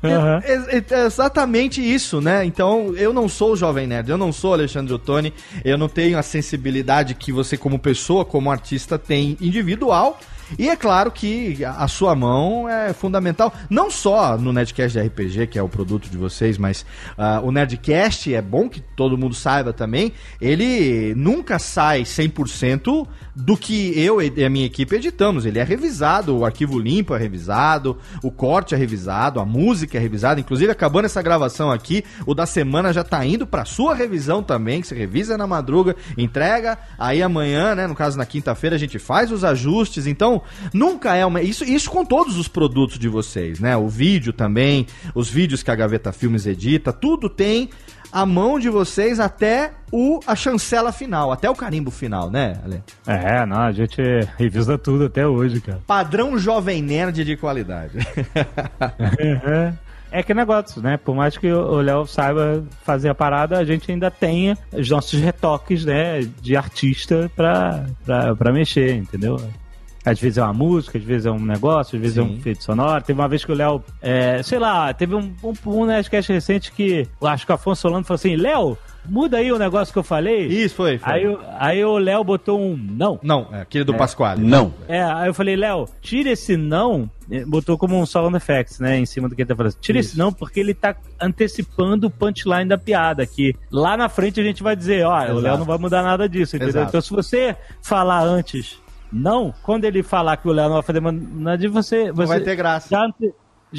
é, é, é, exatamente isso, né? Então, eu não sou o Jovem Nerd, eu não sou Alexandre Ottoni, eu não tenho a sensibilidade que você, como pessoa, como artista, tem individual. E é claro que a sua mão é fundamental, não só no Nerdcast de RPG, que é o produto de vocês, mas uh, o Nerdcast, é bom que todo mundo saiba também, ele nunca sai 100% do que eu e a minha equipe editamos. Ele é revisado, o arquivo limpo é revisado, o corte é revisado, a música é revisada. Inclusive, acabando essa gravação aqui, o da semana já tá indo pra sua revisão também, que você revisa na madruga, entrega, aí amanhã, né, no caso na quinta-feira, a gente faz os ajustes. Então, nunca é uma. Isso, isso com todos os produtos de vocês, né? O vídeo também, os vídeos que a Gaveta Filmes edita, tudo tem a mão de vocês até o, a chancela final, até o carimbo final, né, Ale? É, não, a gente revisa tudo até hoje, cara. Padrão jovem nerd de qualidade. é. É que negócio, né? Por mais que o Léo saiba fazer a parada, a gente ainda tem os nossos retoques, né? De artista pra, pra, pra mexer, entendeu? Às vezes é uma música, às vezes é um negócio, às vezes Sim. é um feito sonoro. Teve uma vez que o Léo, é, sei lá, teve um, um, um Nerdcast recente que acho que o Afonso Solano falou assim: Léo, muda aí o negócio que eu falei. Isso, foi. foi. Aí, aí o Léo botou um não. Não, é aquele do é. Pasquale. Não. É, aí eu falei, Léo, tira esse não, botou como um sound effects, né, em cima do que ele tá falando. Tira Isso. esse não, porque ele tá antecipando o punchline da piada, que lá na frente a gente vai dizer, ó, o Léo não vai mudar nada disso, entendeu? Exato. Então se você falar antes não, quando ele falar que o Léo não vai fazer nada, você, você. Não vai ter graça. Já,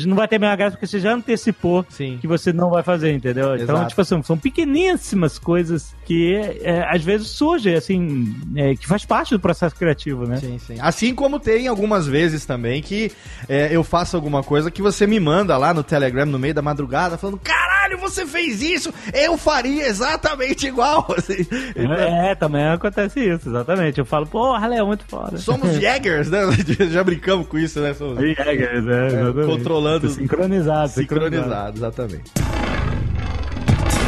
não vai ter mais graça porque você já antecipou Sim. que você não vai fazer, entendeu? Então, Exato. Então, tipo assim, são pequeníssimas coisas que é, às vezes surgem, assim, é, que faz parte do processo criativo, né? Sim, sim. Assim como tem algumas vezes também que é, eu faço alguma coisa que você me manda lá no Telegram no meio da madrugada falando, caralho, você fez isso, eu faria exatamente igual. Assim. Então, é, também acontece isso, exatamente. Eu falo, porra, é muito foda. Somos Jaggers, né? Já brincamos com isso, né? Somos... Jaggers, é, é controlando. Sincronizado, sincronizado, exatamente.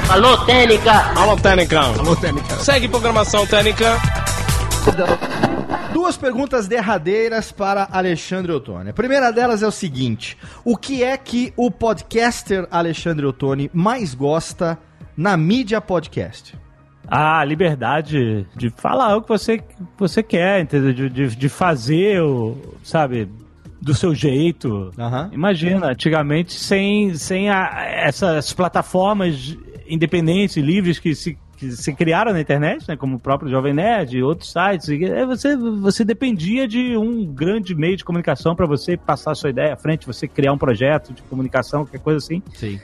Alô, Técnica! Alô, Técnica! Alô, Técnica! Segue programação Técnica. Duas perguntas derradeiras para Alexandre Ottoni. A primeira delas é o seguinte: o que é que o podcaster Alexandre Ottoni mais gosta na mídia podcast? a liberdade de falar o que você, você quer, entendeu? De, de, de fazer, o, sabe? Do seu jeito. Aham. Imagina, antigamente sem, sem a- essas plataformas independentes e livres que se, que se criaram na internet, né, como o próprio Jovem Nerd e outros sites, é, você, você dependia de um grande meio de comunicação para você passar a sua ideia à frente, você criar um projeto de comunicação, qualquer coisa assim. Sim.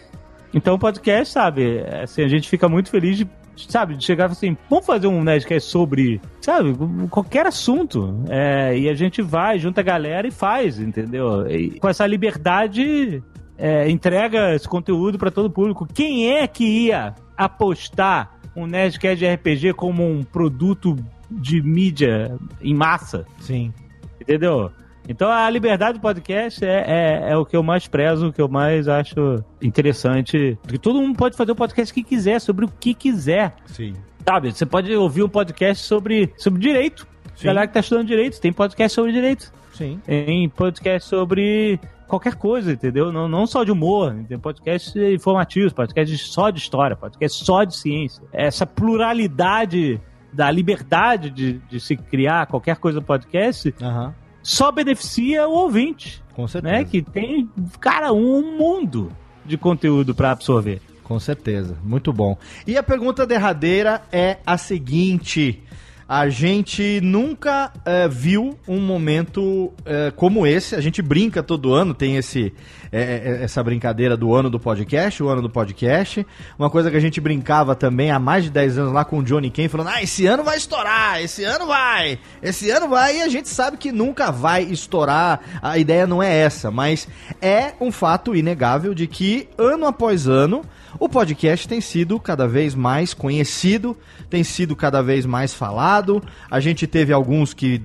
Então o podcast, sabe, é, assim, a gente fica muito feliz de, sabe, de chegar assim, vamos fazer um Nerdcast sobre, sabe, qualquer assunto. É, e a gente vai, junta a galera e faz, entendeu? E com essa liberdade, é, entrega esse conteúdo para todo o público. Quem é que ia apostar um Nerdcast de RPG como um produto de mídia em massa? Sim. Entendeu? Então a liberdade do podcast é, é, é o que eu mais prezo, o que eu mais acho interessante. Porque todo mundo pode fazer o podcast que quiser, sobre o que quiser. Sim. Sabe? Você pode ouvir um podcast sobre, sobre direito. Sim. Galera que tá estudando direito, tem podcast sobre direito. Sim. Tem podcast sobre qualquer coisa, entendeu? Não, não só de humor, tem podcast informativos, podcast só de história, podcast só de ciência. Essa pluralidade da liberdade de, de se criar qualquer coisa podcast Aham. Só beneficia o ouvinte, Com certeza. né? Que tem, cara, um mundo de conteúdo pra absorver. Com certeza, muito bom. E a pergunta derradeira é a seguinte: a gente nunca eh, viu um momento eh, como esse. A gente brinca todo ano, tem esse eh, eh, essa brincadeira do ano do podcast, o ano do podcast. Uma coisa que a gente brincava também há mais de 10 anos lá com o Johnny Ken, falando: ah, esse ano vai estourar, esse ano vai, esse ano vai. E a gente sabe que nunca vai estourar. A ideia não é essa, mas é um fato inegável de que ano após ano o podcast tem sido cada vez mais conhecido, tem sido cada vez mais falado. A gente teve alguns que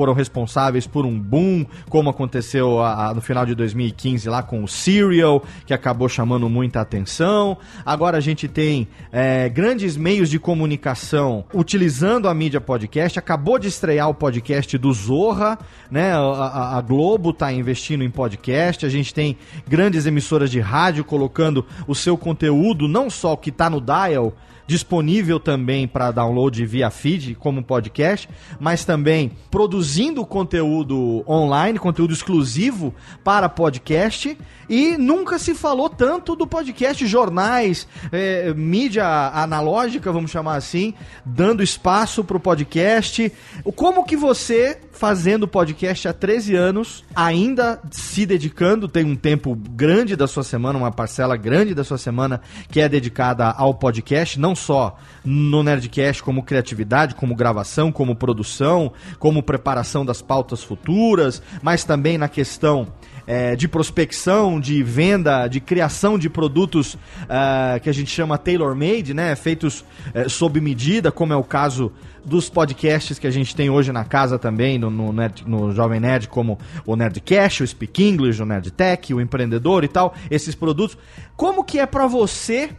foram responsáveis por um boom, como aconteceu a- a- no final de 2015 lá com o Serial, que acabou chamando muita atenção. Agora a gente tem é, grandes meios de comunicação utilizando a mídia podcast. Acabou de estrear o podcast do Zorra, né? A, a- Globo está investindo em podcast. A gente tem grandes emissoras de rádio colocando o seu conteúdo, não só o que está no dial, disponível também para download via feed como podcast, mas também produzindo conteúdo online, conteúdo exclusivo para podcast. E nunca se falou tanto do podcast, jornais, eh, mídia analógica, vamos chamar assim, dando espaço para o podcast. Como que você, fazendo podcast há 13 anos, ainda se dedicando, tem um tempo grande da sua semana, uma parcela grande da sua semana que é dedicada ao podcast, não só no Nerdcast como criatividade, como gravação, como produção, como preparação das pautas futuras, mas também na questão é, de prospecção, de venda, de criação de produtos ah, que a gente chama tailor-made, né? Feitos eh, sob medida, como é o caso dos podcasts que a gente tem hoje na casa também, no, no, Nerd- no Jovem Nerd, como o Nerdcast, o Speak English, o Nerdtech, o Empreendedor e tal, esses produtos. Como que é pra você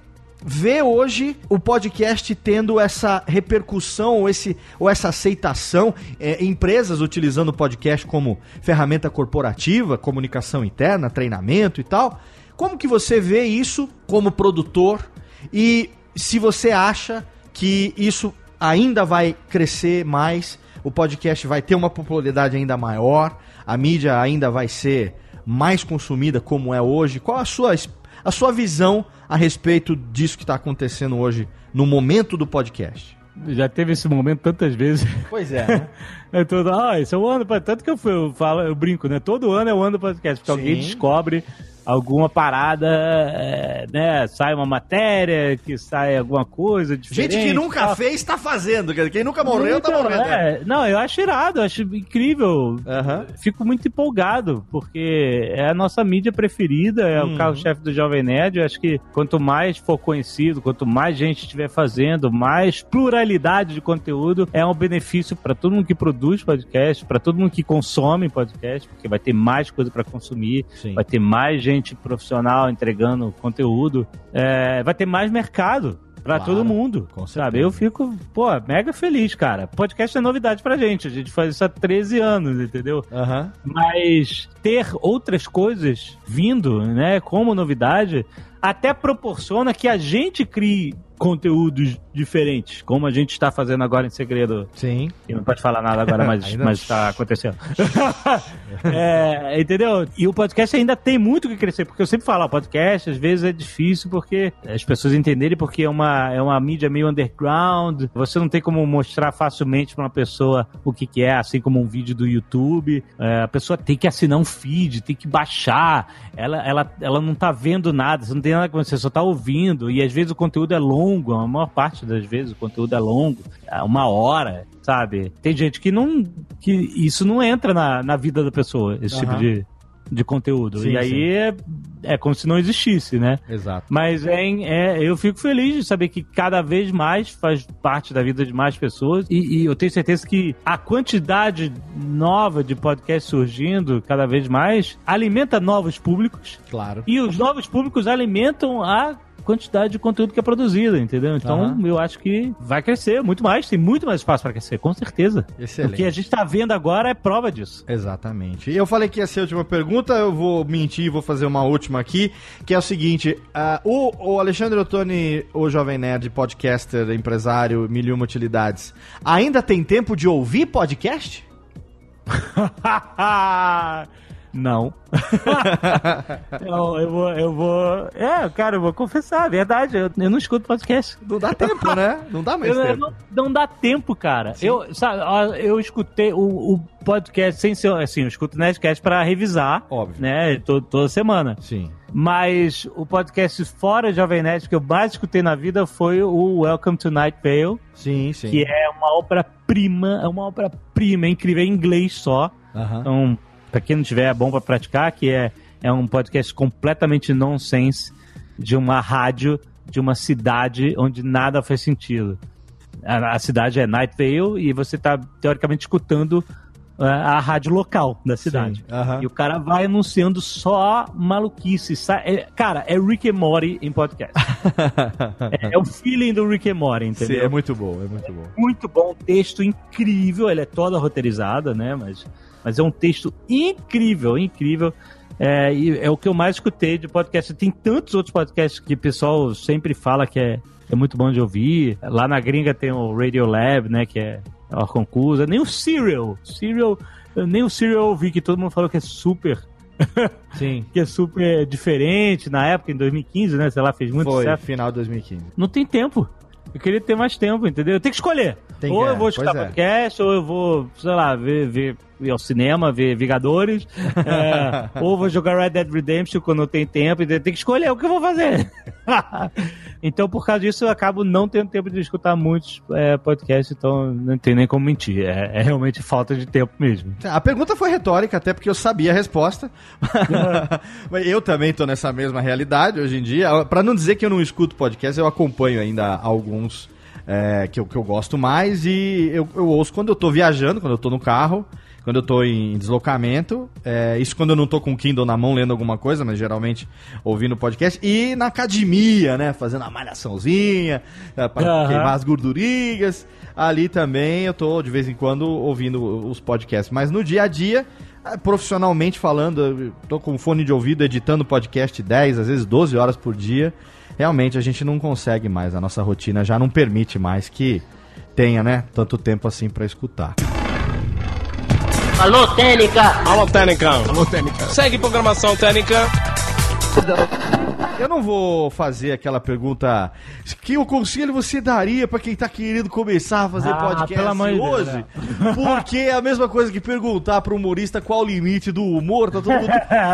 ver hoje o podcast tendo essa repercussão ou, esse, ou essa aceitação, é, empresas utilizando o podcast como ferramenta corporativa, comunicação interna, treinamento e tal. Como que você vê isso como produtor e se você acha que isso ainda vai crescer mais, o podcast vai ter uma popularidade ainda maior, a mídia ainda vai ser mais consumida como é hoje? Qual a sua, es- a sua visão a respeito disso que está acontecendo hoje no momento do podcast? Já teve esse momento tantas vezes. Pois é. É todo, ah, esse é o ano, tanto que eu falo, eu brinco, né? Todo ano é o ano do podcast, porque Sim. alguém descobre alguma parada, é, né? Sai uma matéria, que sai alguma coisa diferente. Gente que nunca tal. fez está fazendo. Quem nunca morreu, tá Então, morrendo. é, não, eu acho irado, eu acho incrível. Aham. Fico muito empolgado, porque é a nossa mídia preferida, é Uhum. o carro-chefe do Jovem Nerd. Eu acho que quanto mais for conhecido, quanto mais gente estiver fazendo, mais pluralidade de conteúdo é um benefício para todo mundo que produz podcast, para todo mundo que consome podcast, porque vai ter mais coisa para consumir, Sim. vai ter mais gente profissional entregando conteúdo, é, vai ter mais mercado. Pra Claro, todo mundo, com sabe? Eu fico, pô, mega feliz, cara. Podcast é novidade pra gente. A gente faz isso há 13 anos, entendeu? Aham. Mas ter outras coisas vindo, né, como novidade, até proporciona que a gente crie conteúdos diferentes, como a gente está fazendo agora em segredo. Sim. E não pode falar nada agora, mas está acontecendo. É, entendeu? E o podcast ainda tem muito que crescer, porque eu sempre falo, podcast às vezes é difícil porque as pessoas entenderem porque é uma, é uma mídia meio underground, você não tem como mostrar facilmente para uma pessoa o que, que é, assim como um vídeo do YouTube. É, a pessoa tem que assinar um feed, tem que baixar, ela, ela, ela não tá vendo nada, você não tem nada com você, só tá ouvindo, e às vezes o conteúdo é longo, a maior parte das vezes o conteúdo é longo, é uma hora, sabe? Tem gente que não. que isso não entra na, na vida da pessoa, esse tipo Aham. de, de conteúdo. Sim, e aí sim. é, é como se não existisse, né? Exato. Mas é, é, eu fico feliz de saber que cada vez mais faz parte da vida de mais pessoas. E, e eu tenho certeza que a quantidade nova de podcasts surgindo cada vez mais alimenta novos públicos. Claro. E os novos públicos alimentam a quantidade de conteúdo que é produzido, entendeu? Então Aham. eu acho que vai crescer muito mais, tem muito mais espaço para crescer, com certeza. Excelente. O que a gente tá vendo agora é prova disso. Exatamente. E eu falei que ia ser a última pergunta, eu vou mentir e vou fazer uma última aqui, que é o seguinte: ah, o, o Alexandre Ottoni, o Jovem Nerd, podcaster, empresário, mil e uma utilidades, ainda tem tempo de ouvir podcast? Não. eu, eu vou, eu vou. É, cara, eu vou confessar, é verdade. Eu, eu não escuto podcast. Não dá tempo, né? Não dá mais Eu- eu tempo. não, não dá tempo, cara. Eu, sabe, eu escutei o, o podcast sem ser. Assim, eu escuto o Nerdcast pra revisar. Óbvio. Né, to- toda semana. Sim. Mas o podcast fora Jovem Nerd que eu mais escutei na vida foi o Welcome to Night Vale, Sim, sim. que é uma obra-prima, é uma obra-prima, é incrível, é em inglês só. Aham. Então, pra quem não tiver, é bom pra praticar, que é, é um podcast completamente nonsense de uma rádio de uma cidade onde nada faz sentido. A, a cidade é Night Vale e você tá, teoricamente, escutando é, a rádio local da cidade. Sim, aham. E o cara vai anunciando só maluquice. é- cara, é Rick and Morty em podcast. é, é o feeling do Rick and Morty, Sim, entendeu? é muito bom, é muito bom. muito bom, texto incrível, ela é toda roteirizada, né? Mas, mas é um texto incrível, incrível. É, e é o que eu mais escutei de podcast. Tem tantos outros podcasts que o pessoal sempre fala que é, é muito bom de ouvir. Lá na gringa tem o Radio Lab, né? Que é a concursa. Nem o Serial. Serial. Nem o Serial eu ouvi, que todo mundo falou que é super. Sim. Que é super diferente na época, em 2015, né? Sei lá, fez muito Foi, sucesso. final de 2015. Não tem tempo. Eu queria ter mais tempo, entendeu? Eu tenho que escolher. Tem ou que- eu vou escutar é. podcast, ou eu vou, sei lá, ver, ver ir ao cinema, ver Vingadores, é, ou vou jogar Red Dead Redemption quando eu tenho tempo, entendeu? tem que escolher o que eu vou fazer. então, por causa disso, eu acabo não tendo tempo de escutar muitos é, podcasts, então não tem nem como mentir. É, é realmente falta de tempo mesmo. A pergunta foi retórica, até porque eu sabia a resposta. Mas eu também tô nessa mesma realidade hoje em dia. Pra não dizer que eu não escuto podcast, eu acompanho ainda alguns é, que, eu, que eu gosto mais e eu, eu ouço quando eu tô viajando, quando eu tô no carro, quando eu tô em deslocamento. É, isso quando eu não tô com o Kindle na mão lendo alguma coisa, mas geralmente ouvindo podcast. E na academia, né? Fazendo a malhaçãozinha, é, pra Aham. queimar as gordurinhas. Ali também eu tô de vez em quando ouvindo os podcasts. Mas no dia a dia, eh, profissionalmente falando, eu tô com fone de ouvido editando podcast 10, às vezes 12 horas por dia. Realmente a gente não consegue mais, a nossa rotina já não permite mais que tenha, né, tanto tempo assim pra escutar. Alô, Técnica! Alô, Técnica. Alô, Técnica. Segue programação Técnica. Eu não vou fazer aquela pergunta que o conselho você daria pra quem tá querendo começar a fazer Ah, podcast hoje, né? porque é a mesma coisa que perguntar pro humorista qual o limite do humor, tá todo mundo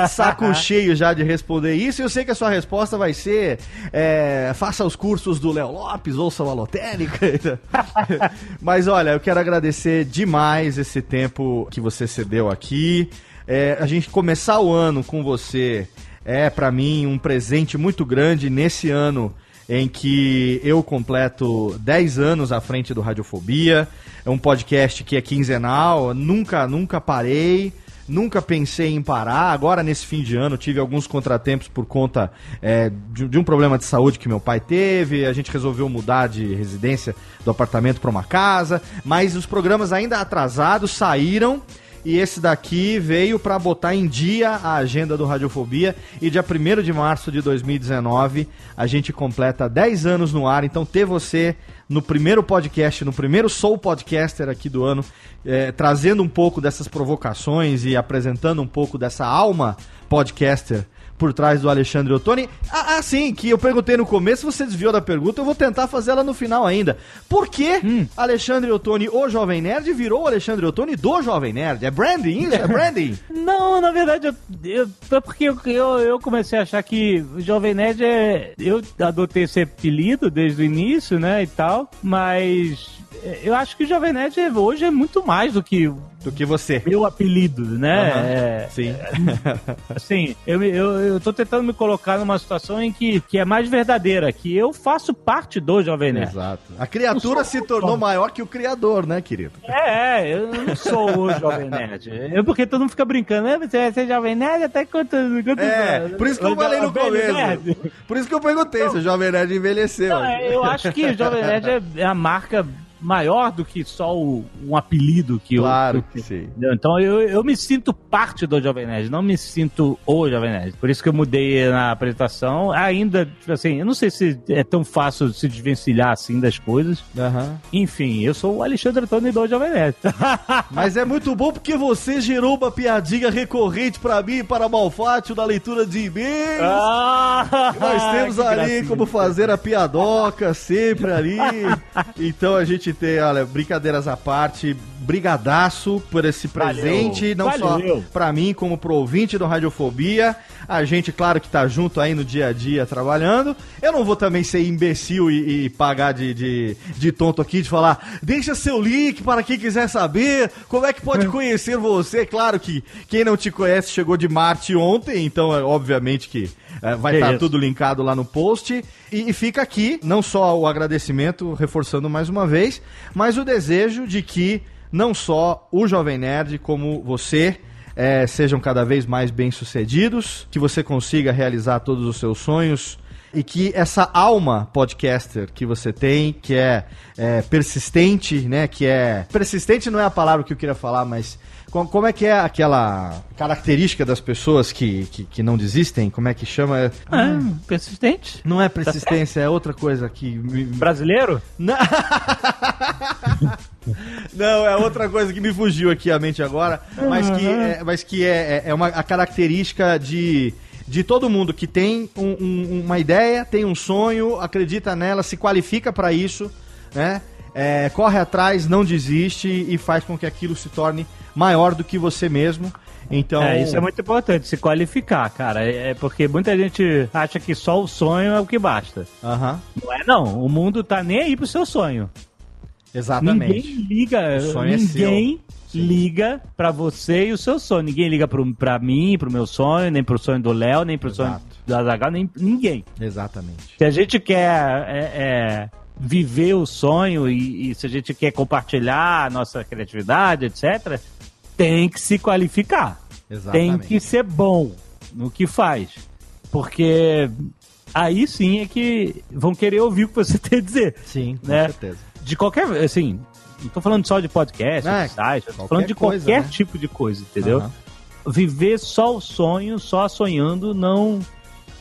saco cheio já de responder isso, e eu sei que a sua resposta vai ser é, faça os cursos do Léo Lopes, ouça o Alotênica, mas olha, eu quero agradecer demais esse tempo que você cedeu aqui, É, a gente começar o ano com você é pra mim um presente muito grande nesse ano em que eu completo 10 anos à frente do Radiofobia. É um podcast que é quinzenal, nunca, nunca parei. Nunca pensei em parar. Agora, nesse fim de ano, tive alguns contratempos por conta é, de, de um problema de saúde que meu pai teve. A gente resolveu mudar de residência do apartamento para uma casa. Mas os programas ainda atrasados saíram. E esse daqui veio para botar em dia a agenda do Radiofobia. E dia 1 de março de 2019 a gente completa 10 anos no ar. Então ter você no primeiro podcast, no primeiro Soul Podcaster aqui do ano, é, trazendo um pouco dessas provocações e apresentando um pouco dessa alma podcaster por trás do Alexandre Ottoni. Ah, ah, sim, que eu perguntei no começo, você desviou da pergunta, eu vou tentar fazer ela no final ainda. Por que hum. Alexandre Ottoni, o Jovem Nerd, virou Alexandre Ottoni do Jovem Nerd? É branding isso? É branding? Não, na verdade, eu, eu, porque eu, eu, eu, comecei a achar que o Jovem Nerd é... Eu adotei esse apelido desde o início, né, e tal, mas eu acho que o Jovem Nerd hoje é muito mais do que do que você. Meu apelido, né? Uhum. É, Sim. É, assim, eu, eu, eu tô tentando me colocar numa situação em que, que é mais verdadeira, que eu faço parte do Jovem Nerd. Exato. A criatura se tornou maior que o criador, né, querido? É, é, eu não sou o Jovem Nerd. Eu, porque todo mundo fica brincando, né? Você vai ser Jovem Nerd até quanto... quanto é, por isso que eu falei no começo. Por isso que eu perguntei se o Jovem Nerd envelheceu. Não, eu acho que o Jovem Nerd é, é a marca maior do que só o, um apelido que claro eu. que sim. Então eu, eu me sinto parte do Jovem Nerd, não me sinto o Jovem Nerd. Por isso que eu mudei na apresentação. Ainda, tipo assim, eu não sei se é tão fácil se desvencilhar assim das coisas. Uhum. Enfim, eu sou o Alexandre Antônio do Jovem Nerd. Mas é muito bom porque você gerou uma piadinha recorrente para mim e para Malfátio na leitura de e-mails. Ah, Nós temos ali gracinha. como fazer a piadoca sempre ali. Então a gente ter, olha, brincadeiras à parte, brigadaço por esse presente, Valeu. não Valeu. só para mim, como pro ouvinte do Radiofobia. A gente, claro que tá junto aí no dia a dia trabalhando. Eu não vou também ser imbecil e, e pagar de, de, de, tonto aqui, de falar, deixa seu link para quem quiser saber como é que pode conhecer você. Claro que quem não te conhece chegou de Marte ontem, então é, obviamente que vai estar tá tudo linkado lá no post. E, e, fica aqui não só o agradecimento, reforçando mais uma vez, mas o desejo de que não só o Jovem Nerd, como você, é, sejam cada vez mais bem-sucedidos, que você consiga realizar todos os seus sonhos e que essa alma podcaster que você tem, que é, é, persistente, né? Que é. Persistente não é a palavra que eu queria falar, mas como é que é aquela característica das pessoas que, que, que não desistem? Como é que chama? Ah, persistente? Não é persistência, é outra coisa que. Brasileiro? Não. Não, é outra coisa que me fugiu aqui a mente agora, mas que é, mas que é, é uma a característica de, de todo mundo que tem um, um, uma ideia, tem um sonho, acredita nela, se qualifica para isso, né? É, corre atrás, não desiste e faz com que aquilo se torne maior do que você mesmo. Então... É, isso é muito importante, se qualificar, cara. É, é porque muita gente acha que só o sonho é o que basta. Uhum. Não é não. O mundo tá nem aí pro seu sonho. Exatamente. Ninguém liga, ninguém é liga para você e o seu sonho. Ninguém liga pro, pra mim, pro meu sonho, nem pro sonho do Léo, nem pro Exato. sonho do Azaghal, nem ninguém. Exatamente. Se a gente quer é, é, viver o sonho e, e, se a gente quer compartilhar a nossa criatividade, etc., tem que se qualificar. Exatamente. Tem que ser bom no que faz. Porque aí sim é que vão querer ouvir o que você tem a dizer. Sim, com né? certeza. De qualquer, assim, não tô falando só de podcast, é, de site, tô falando de coisa, qualquer né? tipo de coisa, entendeu? Uhum. Viver só o sonho, só sonhando, não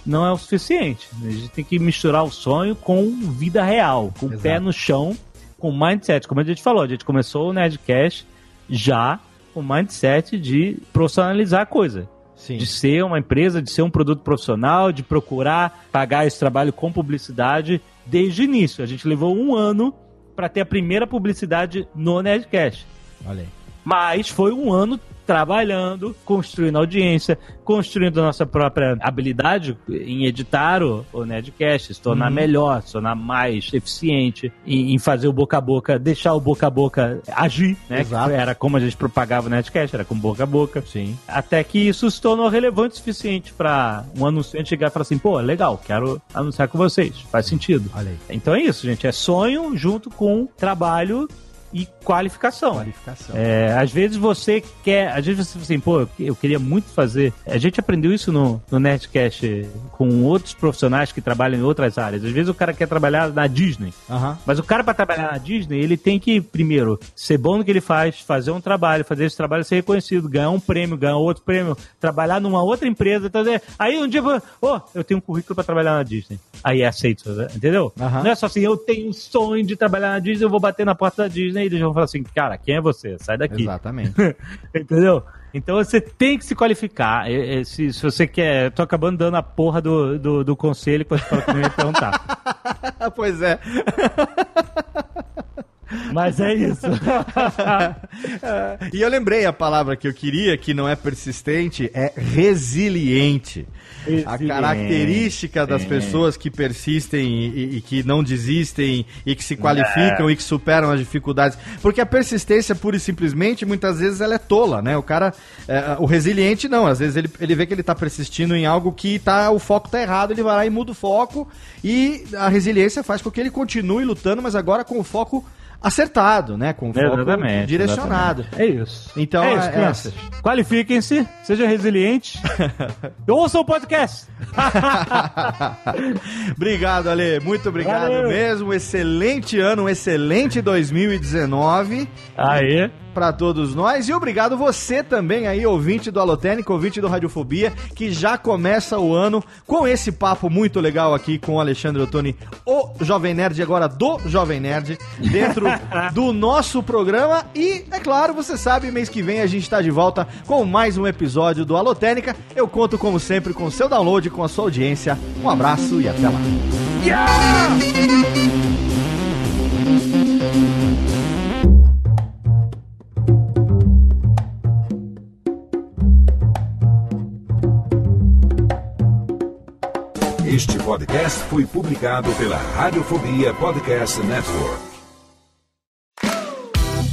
não é o suficiente. A gente tem que misturar o sonho com vida real, com o pé no chão, com mindset. Como a gente falou, a gente começou o Nerdcast já o mindset de profissionalizar a coisa. Sim. De ser uma empresa, de ser um produto profissional, de procurar pagar esse trabalho com publicidade desde o início. A gente levou um ano para ter a primeira publicidade no Nerdcast. Olha aí. Mas foi um ano trabalhando, construindo audiência, construindo nossa própria habilidade em editar o, o Nerdcast, se tornar uhum. melhor, se tornar mais eficiente em, em, fazer o boca a boca, deixar o boca a boca agir, né? Exato. era como a gente propagava o Nerdcast, era com boca a boca. Sim. Até que isso se tornou relevante o suficiente para um anunciante chegar e falar assim, pô, legal, quero anunciar com vocês, faz sentido. Então é isso, gente, é sonho junto com trabalho e qualificação. Qualificação. É, às vezes você quer, às vezes você fala assim, pô, eu queria muito fazer. A gente aprendeu isso no, no Nerdcast com outros profissionais que trabalham em outras áreas. Às vezes o cara quer trabalhar na Disney. Aham. Mas o cara, para trabalhar na Disney, ele tem que, primeiro, ser bom no que ele faz, fazer um trabalho, fazer esse trabalho ser reconhecido, ganhar um prêmio, ganhar outro prêmio, trabalhar numa outra empresa. É, aí um dia, oh, eu tenho um currículo para trabalhar na Disney. Aí é aceito, entendeu? Aham. Não é só assim, eu tenho um sonho de trabalhar na Disney, eu vou bater na porta da Disney e eles vão falar assim, cara, quem é você? Sai daqui. Exatamente. Entendeu? Então você tem que se qualificar. Se, se você quer. Tô acabando dando a porra do, do, do conselho que você falou que não ia perguntar. pois é. Mas é isso. E eu lembrei a palavra que eu queria, que não é persistente, é resiliente. A característica das é. pessoas que persistem e, e- que não desistem e que se qualificam e que superam as dificuldades. Porque a persistência, pura e simplesmente, muitas vezes ela é tola, né? O cara, é, o resiliente não, às vezes ele, ele vê que ele tá persistindo em algo que tá, o foco tá errado, ele vai lá e muda o foco e a resiliência faz com que ele continue lutando, mas agora com o foco acertado, né? Com o foco Exatamente. direcionado. exatamente. É isso. Então, é isso, é- crianças. Qualifiquem-se, sejam resilientes. Ouçam o podcast. obrigado, Ale. Muito obrigado Valeu. mesmo. Excelente ano, um excelente 2019 Aí. Para todos nós. E obrigado você também aí, ouvinte do Alotênica, ouvinte do Radiofobia, que já começa o ano com esse papo muito legal aqui com o Alexandre Ottoni, o Jovem Nerd, agora do Jovem Nerd, dentro do nosso programa. E, é claro, você sabe, mês que vem a gente está de volta com mais um episódio do Alotênica. Eu conto, como sempre, com o seu download, com a sua audiência. Um abraço e até lá. Este podcast foi publicado pela Radiofobia Podcast Network.